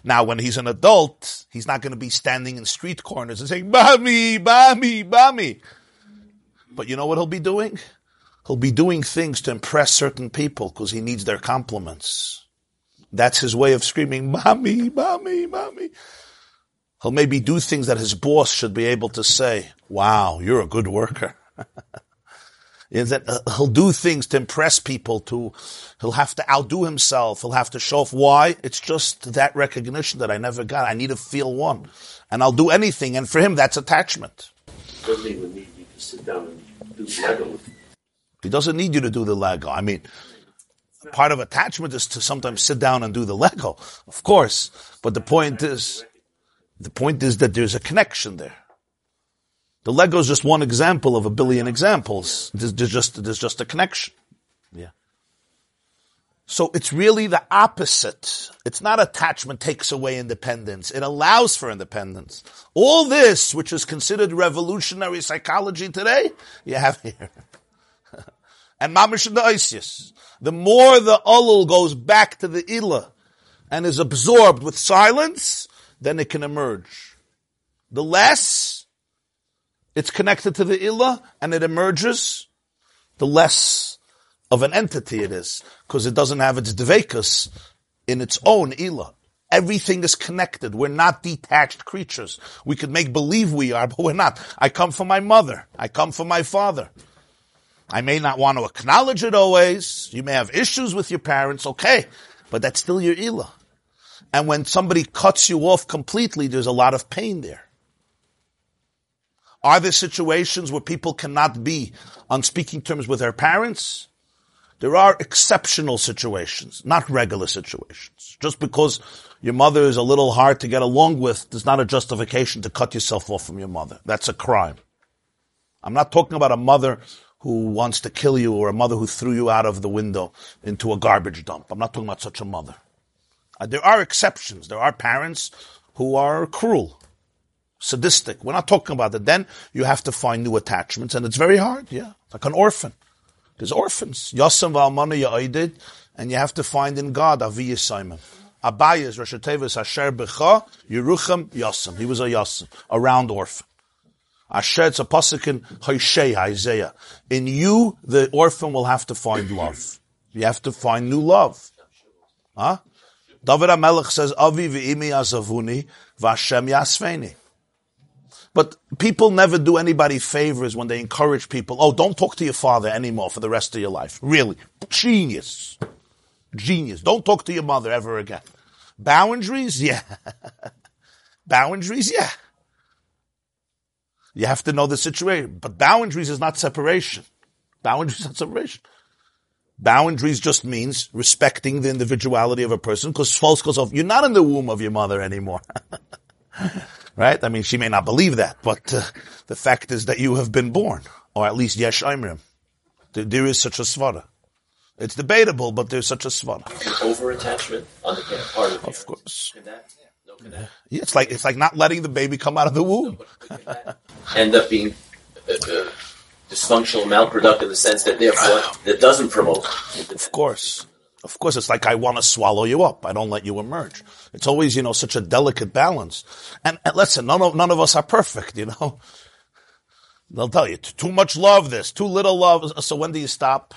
Now, when he's an adult, he's not going to be standing in street corners and saying, Bami, Bami, Bami. But you know what he'll be doing? He'll be doing things to impress certain people because he needs their compliments. That's his way of screaming, Mommy, Mommy, Mommy. He'll maybe do things that his boss should be able to say, Wow, you're a good worker. [LAUGHS] is that uh, he'll do things to impress people to, he'll have to outdo himself. He'll have to show off why. It's just that recognition that I never got. I need to feel one. And I'll do anything. And for him, that's attachment. He doesn't even need you to sit down and do Lego. He doesn't need you to do the Lego. I mean, part of attachment is to sometimes sit down and do the Lego, of course. But the point is, the point is that there's a connection there. The Lego is just one example of a billion examples. There's, there's just, there's just a connection. Yeah. So it's really the opposite. It's not attachment takes away independence. It allows for independence. All this, which is considered revolutionary psychology today, you have here. [LAUGHS] And mamish in the Isis. The more the alul goes back to the ilah and is absorbed with silence, then it can emerge. The less it's connected to the ilah and it emerges, the less of an entity it is, because it doesn't have its devekus in its own ilah. Everything is connected. We're not detached creatures. We could make believe we are, [LAUGHS] but we're not. I come from my mother. I come from my father. I may not want to acknowledge it always. You may have issues with your parents, okay, but that's still your ilah. And when somebody cuts you off completely, there's a lot of pain there. Are there situations where people cannot be on speaking terms with their parents? There are exceptional situations, not regular situations. Just because your mother is a little hard to get along with does not a justification to cut yourself off from your mother. That's a crime. I'm not talking about a mother who wants to kill you or a mother who threw you out of the window into a garbage dump. I'm not talking about such a mother. Uh, there are exceptions. There are parents who are cruel, sadistic. We're not talking about it. Then you have to find new attachments, and it's very hard. Yeah, like an orphan. There's orphans. Yosem v'almana ya'idid, and you have to find in God aviyah Simon. Abayas, Rosh Tevis, Asher Becha, Yerucham, Yosem. He was a Yosem, a round orphan. Asher, it's a pasuk in Isaiah. In you, the orphan will have to find love. You have to find new love. Huh? David HaMelech says, Avi v'imi azavuni, v'Hashem yasveni. But people never do anybody favors when they encourage people, oh, don't talk to your father anymore for the rest of your life. Really. Genius. Genius. Don't talk to your mother ever again. Boundaries? [LAUGHS] Yeah. boundaries? Yeah. You have to know the situation. But boundaries is not separation. Boundaries is not separation. Boundaries just means respecting the individuality of a person because false goes off. You're not in the womb of your mother anymore. [LAUGHS] right? I mean, she may not believe that, but uh, the fact is that you have been born, or at least yesh imrim. There, there is such a svara. It's debatable, but there's such a svara. Over attachment on the part of the Of course. That, no, Yeah, it's like it's like not letting the baby come out of the womb. end up being uh, uh, dysfunctional, malproductive in the sense that therefore that doesn't promote. Of course. Of course, it's like I want to swallow you up. I don't let you emerge. It's always, you know, such a delicate balance. And, and listen, none of, none of us are perfect, you know. They'll tell you, too much love this, too little love. So when do you stop?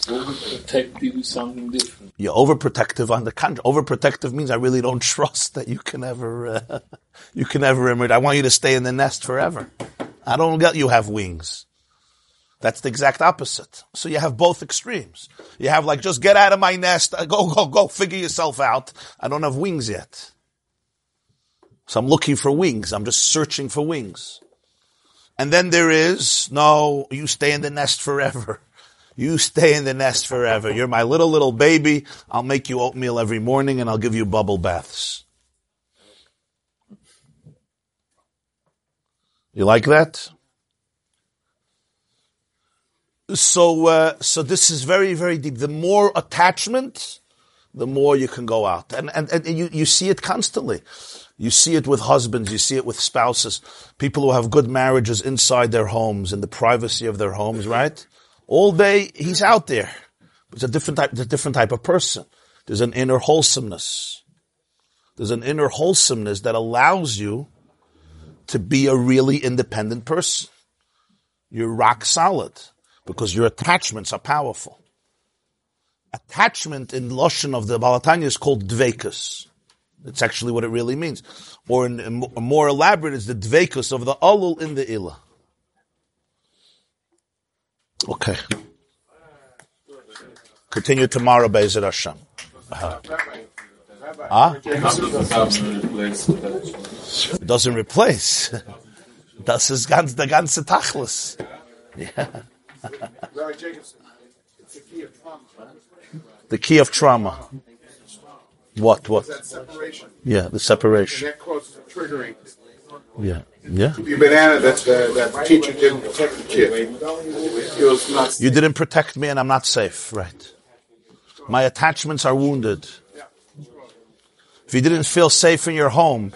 Overprotective is something different. You're overprotective on the contrary. Overprotective means I really don't [LAUGHS] trust that you can ever, uh, you can ever emerge. I want you to stay in the nest forever. I don't let you have wings. That's the exact opposite. So you have both extremes. You have like, just get out of my nest, uh, go, go, go, figure yourself out. I don't have wings yet. So I'm looking for wings. I'm just searching for wings. And then there is, no, you stay in the nest forever. [LAUGHS] You stay in the nest forever. You're my little, little baby. I'll make you oatmeal every morning and I'll give you bubble baths. You like that? So, uh, so this is very, very deep. The more attachment, the more you can go out. And, and, and you, you see it constantly. You see it with husbands, you see it with spouses, people who have good marriages inside their homes, in the privacy of their homes, right? All day, he's out there. It's a different type, a different type of person. There's an inner wholesomeness. There's an inner wholesomeness that allows you to be a really independent person. You're rock solid because your attachments are powerful. Attachment in Lashon of the Baal HaTanya is called dvekus. It's actually what it really means. Or in, in, more elaborate is the dvekus of the alul in the ilah. Okay. Continue tomorrow, Be'ezir Hashem. Uh-huh. Huh? It doesn't replace. [LAUGHS] Das ist ganz, der ganze Tachlis. [LAUGHS] Yeah. Larry Jacobson. It's the key of trauma. The key of trauma. What, what? That separation. Yeah, the separation. That causes triggering. Yeah. Yeah. Your banana that uh, that teacher didn't protect the kid. Not. You didn't protect me and I'm not safe. Right. My attachments are wounded. If you didn't feel safe in your home,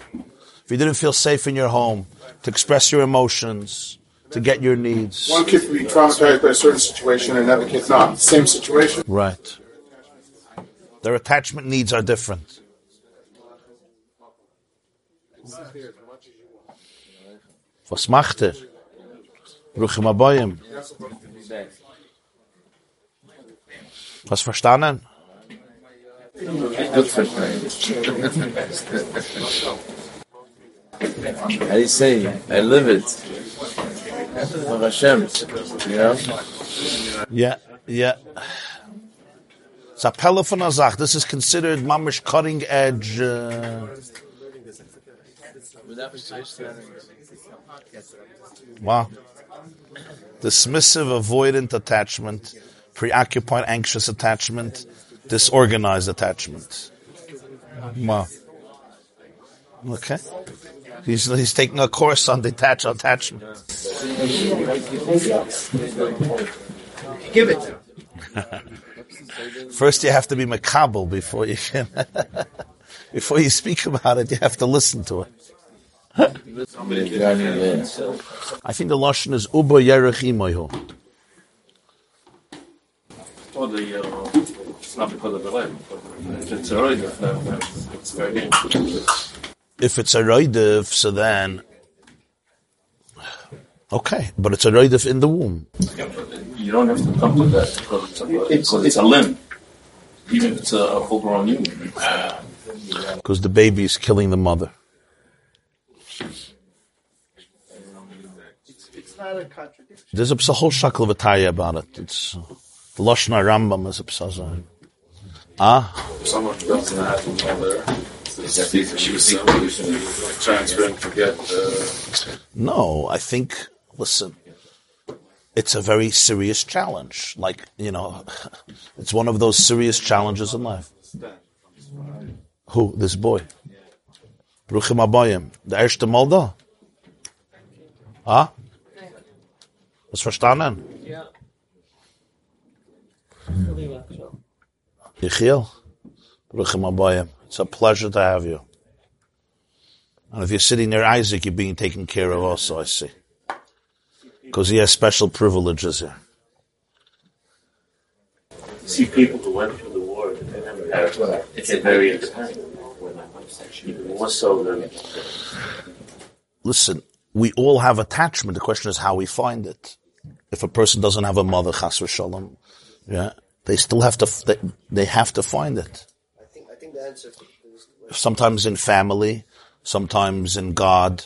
if you didn't feel safe in your home to express your emotions, to get your needs. One kid can be traumatized by a certain situation, and another kid not. Same situation. Right. Their attachment needs are different. Was macht er? Ruchim Abayim. Was verstanden? Good verstehen. How do you say? I live it. For Hashem. You know? Yeah, yeah. It's a der This is considered mamish cutting edge. Uh, wow. Dismissive, avoidant attachment, preoccupied, anxious attachment, disorganized attachment. Wow. Okay. [LAUGHS] He's, he's taking a course on detached attachment. Give it. [LAUGHS] First, you have to be makabel before you can. [LAUGHS] before you speak about it, you have to listen to it. I think the lashon is uba yerech imoyhu. Or the, it's not because of the life, but it's already, it's very dangerous. If it's a roidev, so then okay, but it's a roidev in the womb. Yeah, You don't have to come to that because it's a, because it's a limb. Even if it's a, a full grown human. because the baby is killing the mother. It's it's not a contradiction. There's a whole shackle of Ataya about it. It's the Lashon Rambam is a psaza. Ah, someone doesn't have to know there. She was transfer and forget. Uh, no, I think. Listen, it's a very serious challenge. Like you know, it's one of those serious challenges in life. Who? This boy. Bruchim Abayim. The erste Mal da. Ah? Was verstanden? Ja. Yechiel. Bruchim Abayim. It's a pleasure to have you. And if you're sitting near Isaac, you're being taken care of also, I see. Because he has special privileges here. See people who went through the war, they never had, it's a very independent. Even more so than Listen, we all have attachment. The question is how we find it. If a person doesn't have a mother, chas v'shalom, yeah, they still have to, they, they have to find it. I think, I think the answer is Sometimes in family, sometimes in God,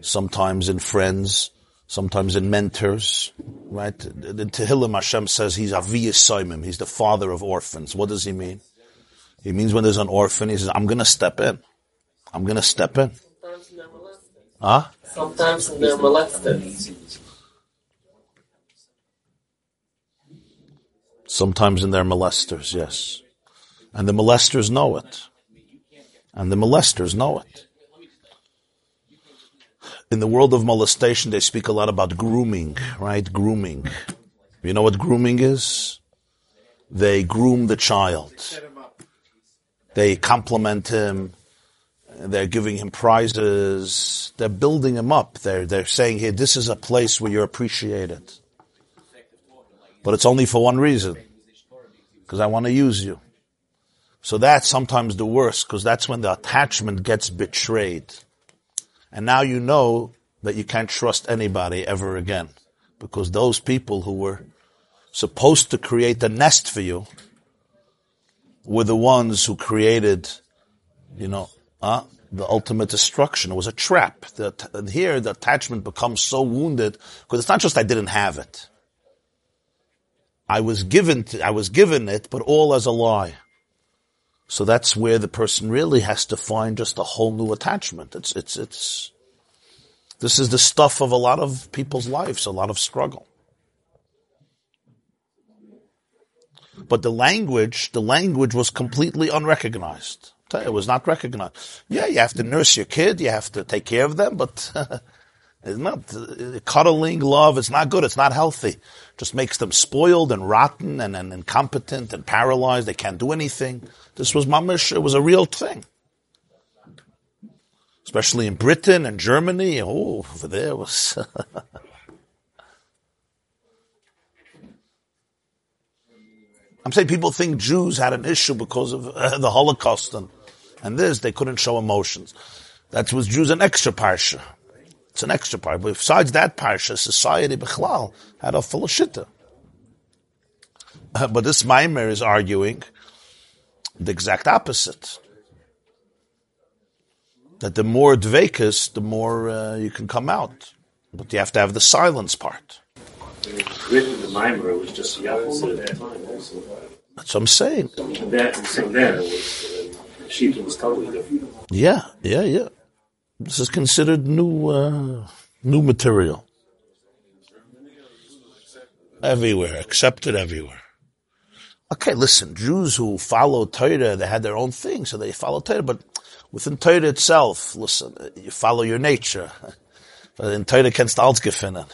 sometimes in friends, sometimes in mentors, right? The the Tehillim Hashem says he's Aviyas Simon. He's the father of orphans. What does he mean? He means when there's an orphan, he says, I'm gonna step in. I'm gonna step in. sometimes they're molested. Huh? Sometimes they're molested. Sometimes in their molesters, yes. And the molesters know it. And the molesters know it. In the world of molestation, they speak a lot about grooming, right? Grooming. You know what grooming is? They groom the child. They compliment him. They're giving him prizes. They're building him up. They're, they're saying here, this is a place where you're appreciated. But it's only for one reason. Because I want to use you. So that's sometimes the worst, because that's when the attachment gets betrayed. And now you know that you can't trust anybody ever again. Because those people who were supposed to create a nest for you were the ones who created, you know, uh, the ultimate destruction. It was a trap. The, and here the attachment becomes so wounded, because it's not just I didn't have it. I was given to, I was given it, but all as a lie. So that's where the person really has to find just a whole new attachment. It's, it's, it's, this is the stuff of a lot of people's lives, a lot of struggle. But the language, the language was completely unrecognized. It was not recognized. Yeah, you have to nurse your kid, you have to take care of them, but [LAUGHS] it's not cuddling, love. It's not good. It's not healthy just makes them spoiled and rotten and, and incompetent and paralyzed. They can't do anything. This was mamish. It was a real thing. Especially in Britain and Germany. Oh, over there was. [LAUGHS] I'm saying people think Jews had an issue because of uh, the Holocaust and, and this. They couldn't show emotions. That was Jews an extra parsha. It's an extra part. But besides that parsha, society bichlal had a full of shitta. But this maamar is arguing the exact opposite. That the more dvekus, the more uh, you can come out. But you have to have the silence part. Written the maamar it was just the opposite at that time. Also. That's what I'm saying. That so then was uh, sheep was totally different. Yeah, yeah, yeah. This is considered new, uh, new material. Everywhere, accepted everywhere. Okay, listen, Jews who follow Torah, they had their own thing, so they follow Torah, but within Torah itself, listen, you follow your nature. [LAUGHS] In Torah kannst du alles gefunden.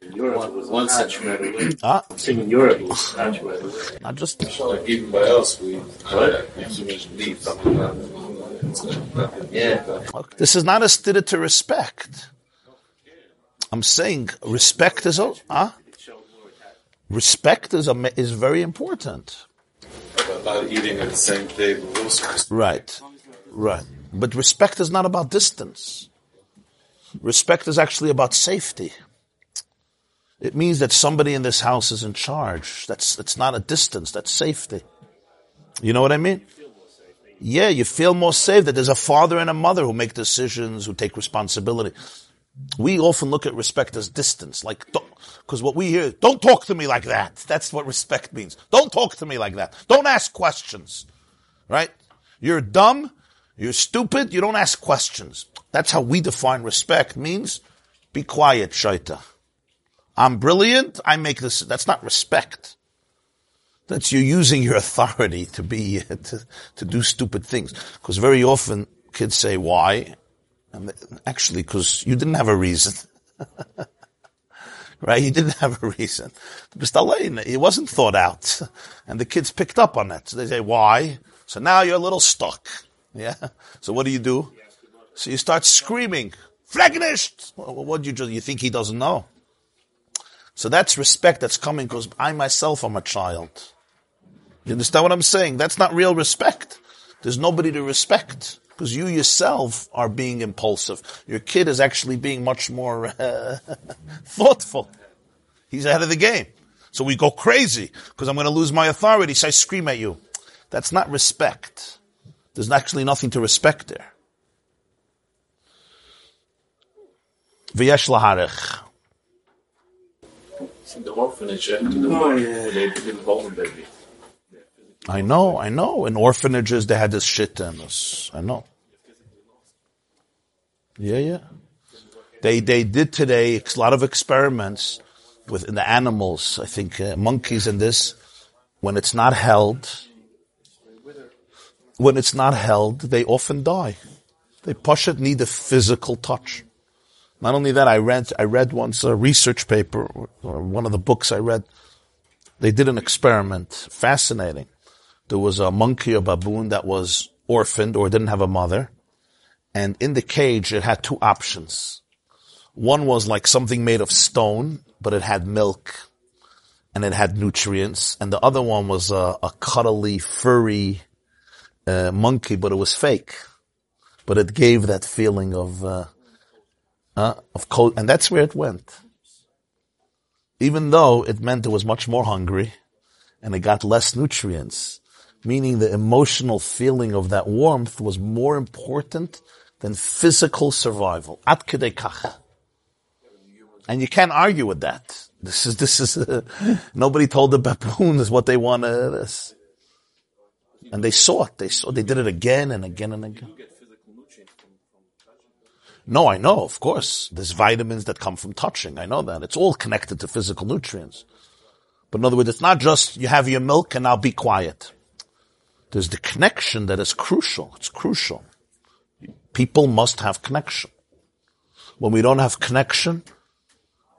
In Europe it was One such century. Ah, I'm saying in Europe it was not weather. not just, Like even by us, we too much need something like that. Yeah. this is not a stida to respect. I'm saying respect is, al- ah, respect is, a, is very important. About eating at the same table. Right, right. But respect is not about distance. Respect is actually about safety. It means that somebody in this house is in charge. That's, it's not a distance, that's safety. You know what I mean? Yeah, you feel more safe that there's a father and a mother who make decisions, who take responsibility. We often look at respect as distance, like, because what we hear, don't talk to me like that. That's what respect means. Don't talk to me like that. Don't ask questions. Right? You're dumb, you're stupid, you don't ask questions. That's how we define respect means be quiet, shaita. I'm brilliant, I make this, that's not respect. That's you using your authority to be, [LAUGHS] to, to do stupid things. Because very often kids say, why? And actually, because you didn't have a reason. [LAUGHS] right? You didn't have a reason. Just It wasn't thought out. And the kids picked up on it. So they say, why? So now you're a little stuck. Yeah? So what do you do? So you start screaming, what do you do? You think he doesn't know? So that's respect that's coming because I myself am a child. You understand what I'm saying? That's not real respect. There's nobody to respect because you yourself are being impulsive. Your kid is actually being much more uh, [LAUGHS] thoughtful. He's ahead of the game. So we go crazy because I'm going to lose my authority. So I scream at you. That's not respect. There's actually nothing to respect there. V'yesh laharech. In the orphanage after the war, they didn't call them baby. I know, I know. In orphanages, they had this shit in us. I know. Yeah, yeah. They they did today a lot of experiments with in the animals. I think uh, monkeys and this. When it's not held, when it's not held, they often die. They push it need a physical touch. Not only that, I read I read once a research paper or one of the books I read. They did an experiment, fascinating there was a monkey or baboon that was orphaned or didn't have a mother. And in the cage, it had two options. One was like something made of stone, but it had milk and it had nutrients. And the other one was a, a cuddly, furry uh, monkey, but it was fake. But it gave that feeling of, uh, uh, of cold, and that's where it went. Even though it meant it was much more hungry and it got less nutrients, meaning the emotional feeling of that warmth was more important than physical survival. At. And you can't argue with that. This is, this is, uh, [LAUGHS] nobody told the baboons what they wanted this. And they saw it. They saw, they did it again and again and again. No, I know, of course. There's vitamins that come from touching. I know that. It's all connected to physical nutrients. But in other words, it's not just you have your milk and now be quiet. There's the connection that is crucial. It's crucial. People must have connection. When we don't have connection,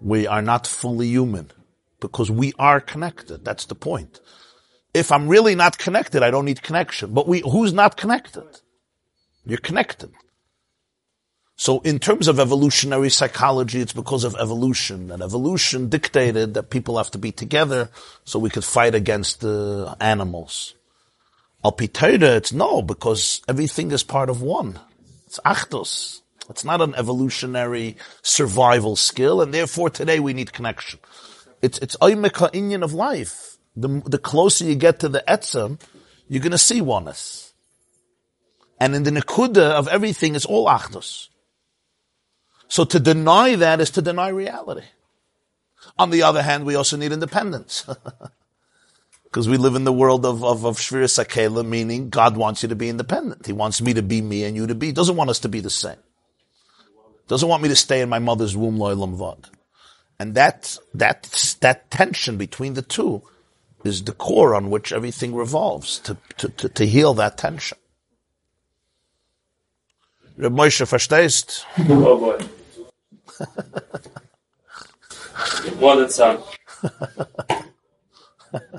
we are not fully human because we are connected. That's the point. If I'm really not connected, I don't need connection. But we, who's not connected? You're connected. So in terms of evolutionary psychology, it's because of evolution. And evolution dictated that people have to be together so we could fight against the animals. Al Pitera, it's no, because everything is part of one. It's achdos. It's not an evolutionary survival skill, and therefore today we need connection. It's, it's oimeka inyan of life. The, the closer you get to the etzem, you're gonna see oneness. And in the nekuda of everything, it's all achdos. So to deny that is to deny reality. On the other hand, we also need independence. [LAUGHS] Because we live in the world of, of, of Shvira Sakela, meaning God wants you to be independent. He wants me to be me and you to be. He doesn't want us to be the same. Doesn't want me to stay in my mother's womb, loylam vod. And that, that, that tension between the two is the core on which everything revolves, to, to, to, to heal that tension. Reb Moshe, verstehst? Oh boy. One and some.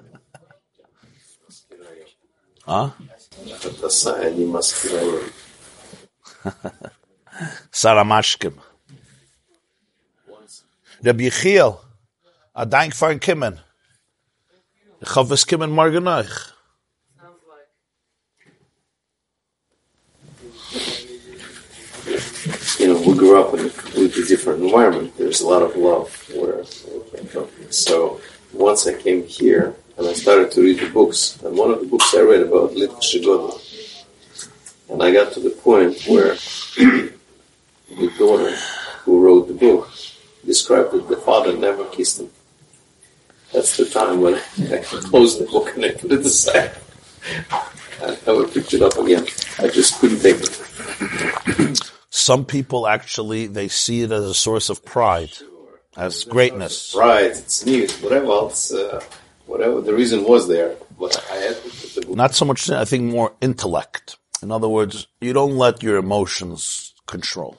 [LAUGHS] Huh? [LAUGHS] Saramashkim. Rabbi Yechiel, a dank for Kimmen. Ich hoffe, es kommen morgen euch. You know, we grew up in a completely different environment. There's a lot of love where, where I come from. So once I came here, and I started to read the books, and one of the books I read about Lit Shigoda, and I got to the point where [CLEARS THROAT] the daughter who wrote the book described that the father never kissed him. That's the time when I [LAUGHS] closed the book and I put it aside. I never picked it up again. I just couldn't take it. Some people actually, they see it as a source of pride, as greatness. Pride, it's neat, whatever else, uh, whatever the reason was there. Not so much, I think more intellect. In other words, you don't let your emotions control.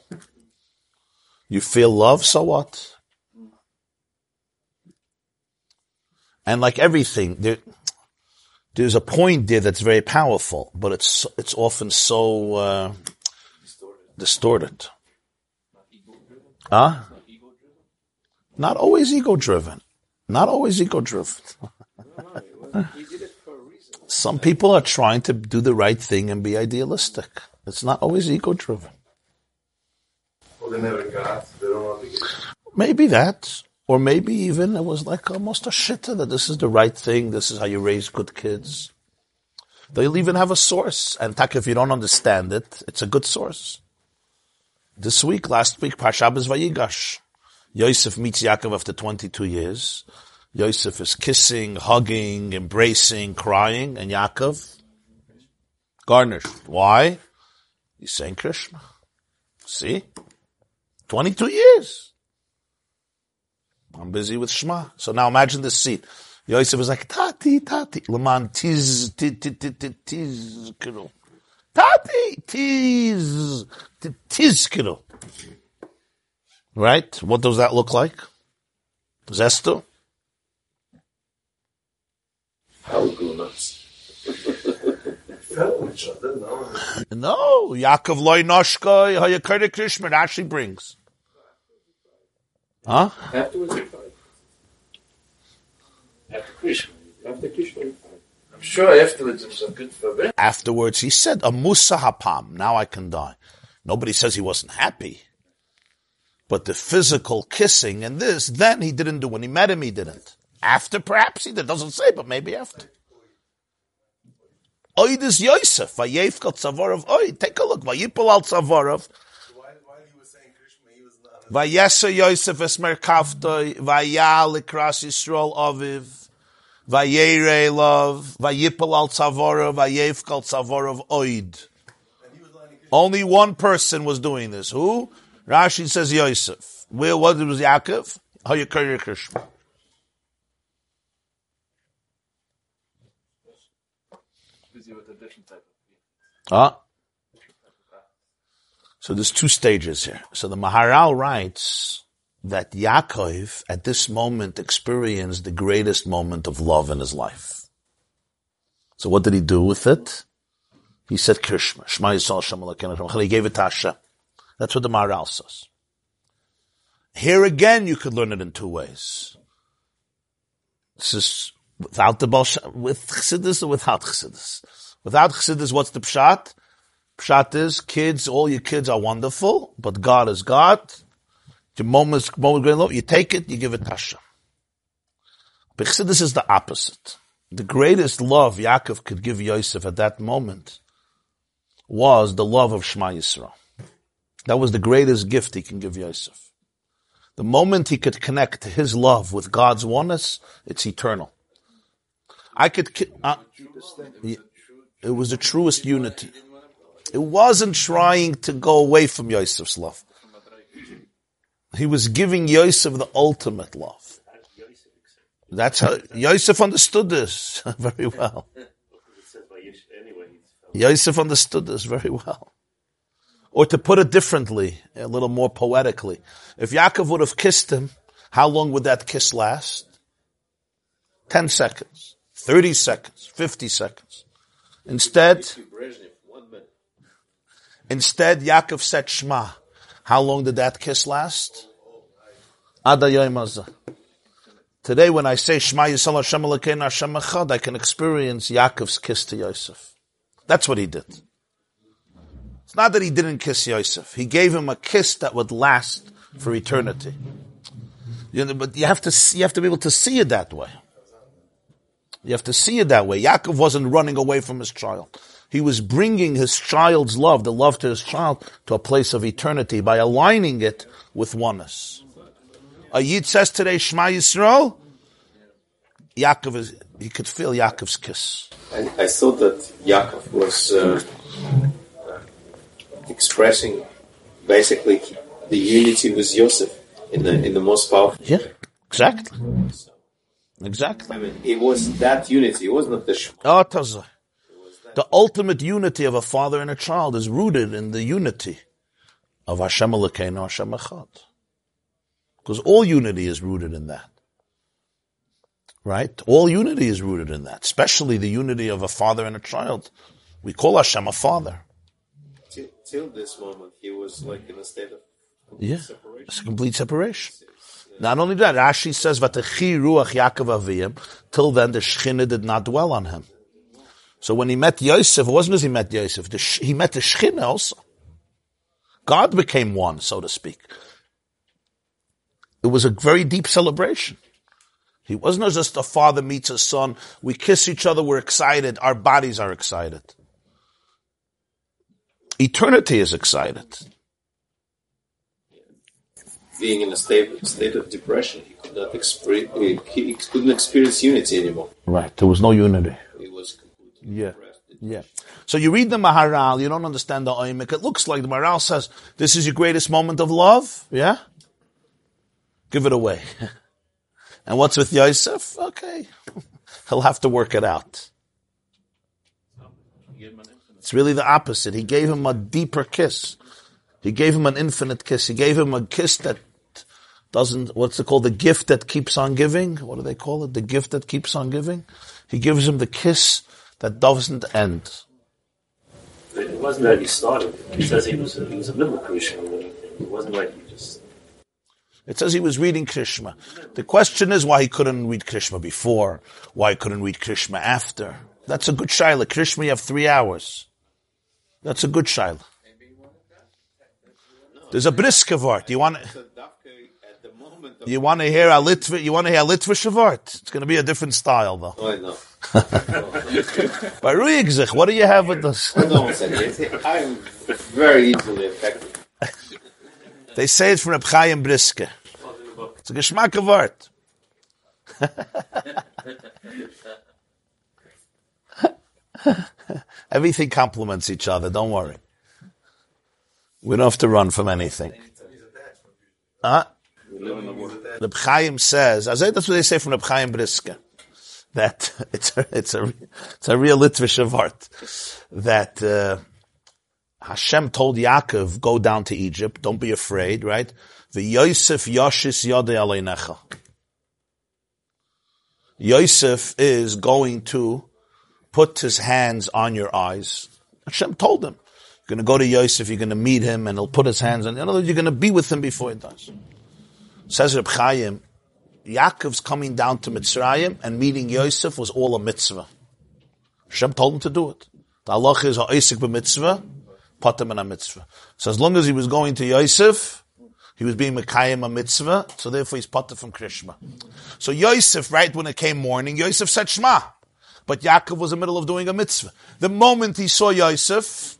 You feel love, so what? And like everything, there, there's a point there that's very powerful, but it's, it's often so, uh, distorted. Huh? Not always ego driven. Not always ego driven. [LAUGHS] Some people are trying to do the right thing and be idealistic. It's not always ego driven. Well, they never got. They don't want to get. Maybe that. Or maybe even it was like almost a shitta that this is the right thing, this is how you raise good kids. They'll even have a source. And tak, if you don't understand it, it's a good source. This week, last week, Parshabas Vayigash. Yosef meets Yaakov after 22 years. Yosef is kissing, hugging, embracing, crying, and Yaakov garnished. Why? He's saying Krishma. See? 22 years. I'm busy with Shema. So now imagine this scene. Yosef is like, Tati, Tati, Laman, tiz, tiz, tiz, tiz. Tati, tiz, tiz. Right? What does that look like? Zesto? How grew nuts. Fell each other, no. No, Yaakov loy noshkoi, hayakar Krishma, it actually brings. Huh? Afterwards, you're. After Krishma. After Krishma, you're. I'm sure afterwards it was a good for him. Afterwards, he said, a musa hapam, now I can die. Nobody says he wasn't happy. But the physical kissing and this, then he didn't do. When he met him, he didn't. After, perhaps he. Doesn't say, but maybe after. Oid is Yosef. Vayefkal Tzavorov. Oid, take a look. Vayipol al Tzavorov. Vayesa Yosef es merkaftoi. Vayal ikras Yisrael aviv. Vayere love. Vayipol al Tzavorov. Vayefkal Tzavorov. Oid. Only one person was doing this. Who? Rashi says Yosef. Where what was Yaakov? Hayakar Krishma. Busy with a different type of Huh? So there's two stages here. So the Maharal writes that Yaakov at this moment experienced the greatest moment of love in his life. So what did he do with it? He said Krishma, Shema Yisrael Shem He gave it to Hashem. That's what the Maharal says. Here again, you could learn it in two ways. This is without the Baal with Chassidus or without Chassidus. Without Chassidus, what's the pshat? Pshat is kids, all your kids are wonderful, but God is God. Your moment, moment going low, you take it, you give it Tasha. But Chassidus is the opposite. The greatest love Yaakov could give Yosef at that moment was the love of Shema Yisrael. That was the greatest gift he can give Yosef. The moment he could connect his love with God's oneness, it's eternal. I could, uh, it was the truest unity. It wasn't trying to go away from Yosef's love. He was giving Yosef the ultimate love. That's how Yosef understood this [LAUGHS] very well. Yosef understood this very well. Or to put it differently, a little more poetically, if Yaakov would have kissed him, how long would that kiss last? 10 seconds, 30 seconds, 50 seconds. Instead, instead Yaakov said Shema. How long did that kiss last? Today when I say Shema Yisrael Hashem Elokeinu Hashem Echad, I can experience Yaakov's kiss to Yosef. That's what he did. It's not that he didn't kiss Yosef. He gave him a kiss that would last for eternity. You know, but you have to see, you have to be able to see it that way. You have to see it that way. Yaakov wasn't running away from his child. He was bringing his child's love, the love to his child, to a place of eternity by aligning it with oneness. A Yid says today, Shema Yisrael, Yaakov is, he could feel Yaakov's kiss. I, I thought that Yaakov was uh, expressing basically the unity with Yosef in the in the most powerful. Yeah, exactly. Exactly. I mean, it was that unity. It was not the Shema. Ah, Tazah. The ultimate unity of a father and a child is rooted in the unity of Hashem Elokeinu, Hashem Echad. Because all unity is rooted in that. Right? All unity is rooted in that, especially the unity of a father and a child. We call Hashem a father. Till, till this moment, he was like in a state of Yeah. separation. It's a complete separation. Not only that, Rashi says, "Vatechi ruach Yaakov aviyim." Till then, the Shechina did not dwell on him. So when he met Yosef, it wasn't as he met Yosef. He met the Shechina also. God became one, so to speak. It was a very deep celebration. He wasn't just a father meets a son. We kiss each other. We're excited. Our bodies are excited. Eternity is excited. Being in a state state of depression, he could not experience. He, he couldn't experience unity anymore. Right. There was no unity. He was completely Yeah. depressed. Yeah. So you read the Maharal, you don't understand the Oimik. It looks like the Maharal says, this is your greatest moment of love. Yeah? Give it away. [LAUGHS] and what's with Yosef? Okay. [LAUGHS] He'll have to work it out. It's really the opposite. He gave him a deeper kiss. He gave him an infinite kiss. He gave him a kiss that doesn't, what's it called? The gift that keeps on giving. What do they call it? The gift that keeps on giving. He gives him the kiss that doesn't end. It wasn't that he started. He says he was a, he was a middle Krishma. It wasn't like he just. It says he was reading Krishma. The question is why he couldn't read Krishma before, why he couldn't read Krishma after. That's a good shaila. Krishma, you have three hours. That's a good shaila. There's a briska vart. You want So Dafka, at the moment of you want to hear a Litva? You want to hear a Litva shavart? It's going to be a different style though. Oh, I know. [LAUGHS] By Ruigzich, what do you have with this? Hold on one second. I'm very easily affected. They say it's from Reb Chaim Briske. It's a geschmack of art. [LAUGHS] Everything complements each other, don't worry. We don't have to run from anything. Huh? Reb Chaim says, as that's what they say from the Chaim Briske, that [LAUGHS] it's a, it's a, it's a real Litvish of art, that, uh, Hashem told Yaakov, go down to Egypt, don't be afraid, right? The Yosef Yoshis Yode Aleinecha. Yosef is going to put his hands on your eyes. Hashem told him, You're going to go to Yosef, you're going to meet him, and he'll put his hands on. In other words, you're going to be with him before he dies. Says Reb Chaim, Yaakov's coming down to Mitzrayim and meeting Yosef was all a mitzvah. Hashem told him to do it. The Allah is ha'isik b'mitzvah, patim a mitzvah. So as long as he was going to Yosef, he was being Mekayim a mitzvah, so therefore he's patim from Krishma. So Yosef, right when it came morning, Yosef said Shema. But Yaakov was in the middle of doing a mitzvah. The moment he saw Yosef,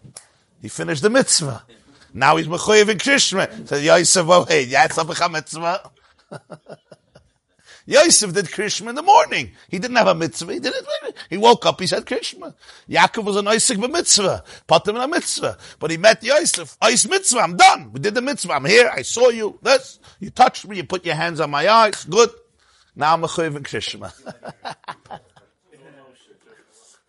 he finished the mitzvah. Now he's Mechoyev in Krishma. So Yosef, oh hey, a mitzvah. [LAUGHS] Yosef did Krishma in the morning. He didn't have a mitzvah. He did it. He woke up. He said Krishma. Yaakov was an Isaac mitzvah. Put him in a mitzvah. But he met Yosef. Ice mitzvah. I'm done. We did the mitzvah. I'm here. I saw you. This. You touched me. You put your hands on my eyes. Good. Now I'm chuv in Krishma. [LAUGHS]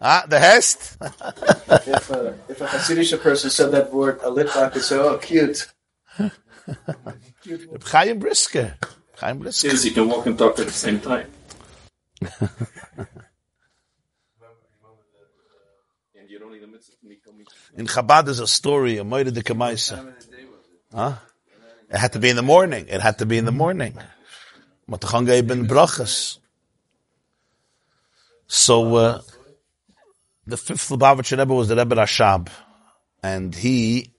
ah, the hest. if a if a Hasidic person said that word, a litvak would say, "Oh, cute." [LAUGHS] cute Chaim Brisker. Chaim Brisker. Yes, you can walk and talk at the same time. and you don't need a mitzvah to make a mitzvah. In Chabad there's a story, a Moira de Kamaisa. Huh? It had to be in the morning. It had to be in the morning. Matachanga ibn Brachas. So, uh, the fifth Lubavitcher Rebbe was the Rebbe Rashab. And he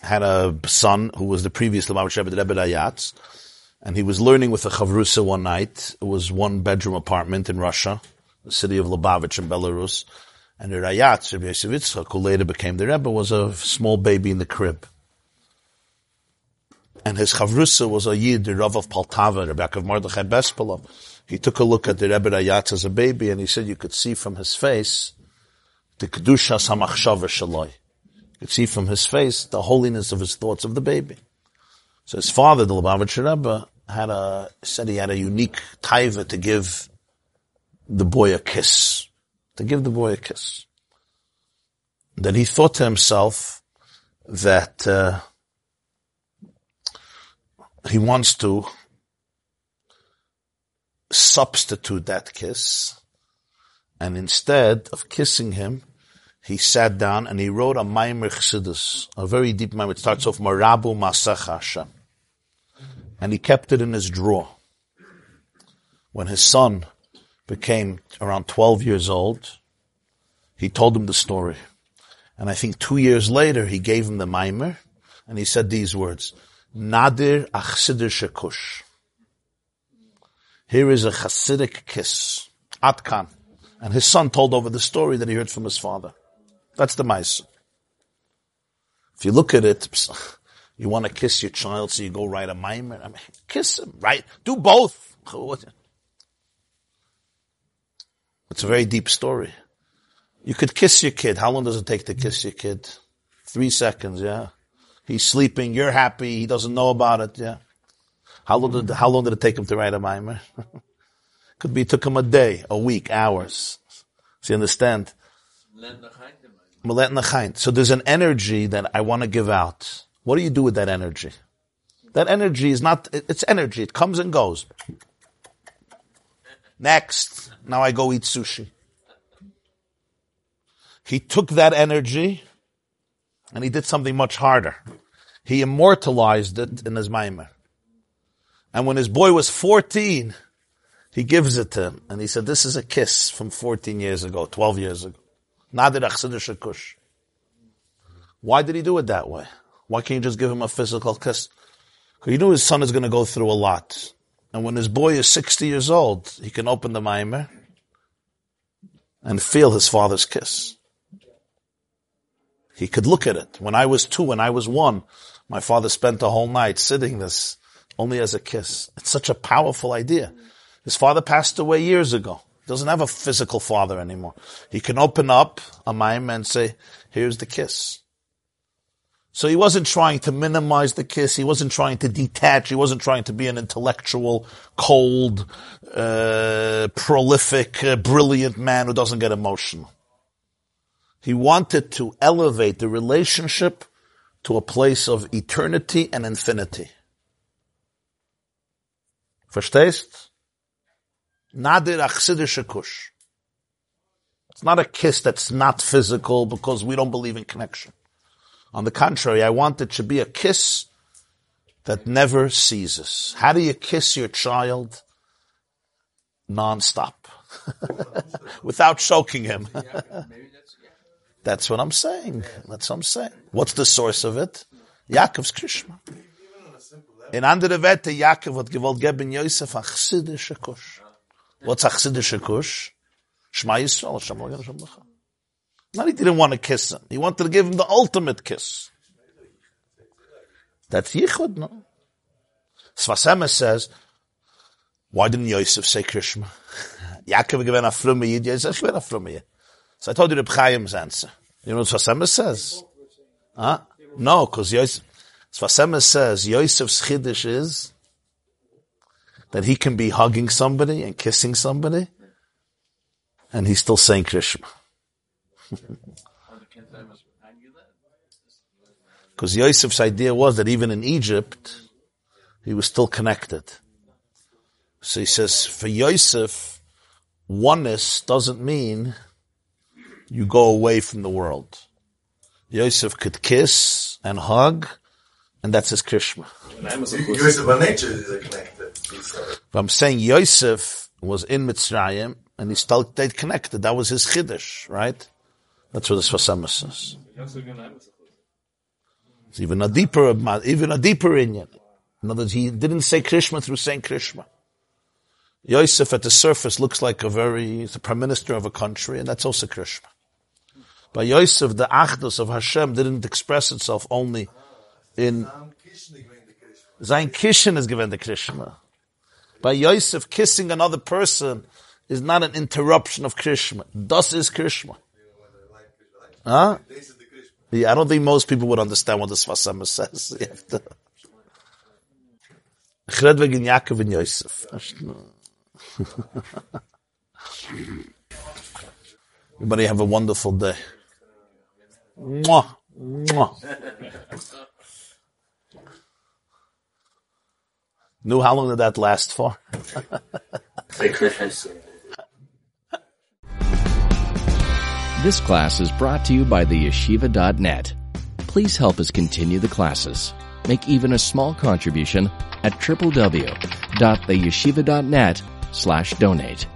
had a son who was the previous Lubavitcher Rebbe, the Rebbe Rayatz. And he was learning with a Chavrusa one night. It was one bedroom apartment in Russia, the city of Lubavitch in Belarus. And the Rayatz, Rebbe Yosef who later became the Rebbe, was a small baby in the crib. And his Chavrusa was a Yid, the Rav of Poltava, Rebbe of Mordechai Bespalov. He took a look at the Rebbe Rayatz as a baby and he said you could see from his face the Kedusha Samachshava Shaloi. You could see from his face the holiness of his thoughts of the baby. So his father, the Lubavitcher Rebbe, had a, said he had a unique taiva to give the boy a kiss. To give the boy a kiss. Then he thought to himself that, uh, he wants to substitute that kiss, and instead of kissing him, he sat down and he wrote a Maamar Chassidus, a very deep Maamar. It starts off Marabu Masach Hashem. And he kept it in his drawer. When his son became around 12 years old, he told him the story. And I think two years later, he gave him the Maamar, and he said these words, Nadir Achsidir Shekush. Here is a Hasidic kiss. Atkan. And his son told over the story that he heard from his father. That's the mice. If you look at it, [LAUGHS] you want to kiss your child, so you go write a maamar. I mean, kiss him, right? Do both. [LAUGHS] It's a very deep story. You could kiss your kid. How long does it take to kiss your kid? Three seconds, yeah. He's sleeping, you're happy, he doesn't know about it, yeah. How long did, how long did it take him to write a maamar? [LAUGHS] Could be, took him a day, a week, hours. So you understand? So there's an energy that I want to give out. What do you do with that energy? That energy is not, it's energy. It comes and goes. Next. Now I go eat sushi. He took that energy and he did something much harder. He immortalized it in his maamar. And when his boy was 14, he gives it to him. And he said, this is a kiss from 14 years ago, 12 years ago. Nadir Shakush. Why did he do it that way? Why can't you just give him a physical kiss? Because he knew his son is going to go through a lot. And when his boy is 60 years old, he can open the maamar and feel his father's kiss. He could look at it. When I was two, when I was one, my father spent the whole night sitting this only as a kiss. It's such a powerful idea. His father passed away years ago. He doesn't have a physical father anymore. He can open up a mime and say, here's the kiss. So he wasn't trying to minimize the kiss. He wasn't trying to detach. He wasn't trying to be an intellectual, cold, uh, prolific, uh, brilliant man who doesn't get emotional. He wanted to elevate the relationship to a place of eternity and infinity. Verstehst? Nadir achsidische kush. It's not a kiss that's not physical because we don't believe in connection. On the contrary, I want it to be a kiss that never ceases. How do you kiss your child? Non-stop. [LAUGHS] Without choking him. [LAUGHS] That's what I'm saying. That's what I'm saying. What's the source of it? Yaakov's Krishma. In andere Wette, Yaakov hat gewollt geben Yosef a chsidische Kush. What's a chsidische Kush? Shema Yisrael, Hashem Elokeinu, Hashem Lecha. Not he didn't want to kiss him. He wanted to give him the ultimate kiss. That's Yichud, no? Sfas Emes says, why didn't Yosef say Krishma? [LAUGHS] Yaakov given a frumme yid, Yosef given a frumme yid. So I told you the Chaim's answer. You know what Sfas Emes says? Huh? No, because Yosef, Sfas Emes says Yosef's chiddush is that he can be hugging somebody and kissing somebody, and he's still saying Krishma. Because [LAUGHS] Yosef's idea was that even in Egypt, he was still connected. So he says, for Yosef, oneness doesn't mean you go away from the world. Yosef could kiss and hug, and that's his Krishma. Yosef by nature is. But I'm saying Yosef was in Mitzrayim, and he still stayed connected. That was his chiddush, right? That's what the Sfas Emes says. It's even a deeper, even a deeper inyan. In other words, he didn't say Krishma through saying Krishma. Yosef at the surface looks like a very, the prime minister of a country, and that's also Krishma. But Yosef, the Achdus of Hashem didn't express itself only in, Zain Kishin is given the Krishma. By Yosef kissing another person is not an interruption of Krishma. Thus is Krishma. Huh? Yeah, I don't think most people would understand what the Sfas Emes says. [LAUGHS] Yaakov und Yosef. [LAUGHS] Everybody have a wonderful day. Mwah. Mwah. Knew how long did that last for? This class is brought to you by the yeshiva.net. Please help us continue the classes. Make even a small contribution at www.theyeshiva.net slash donate.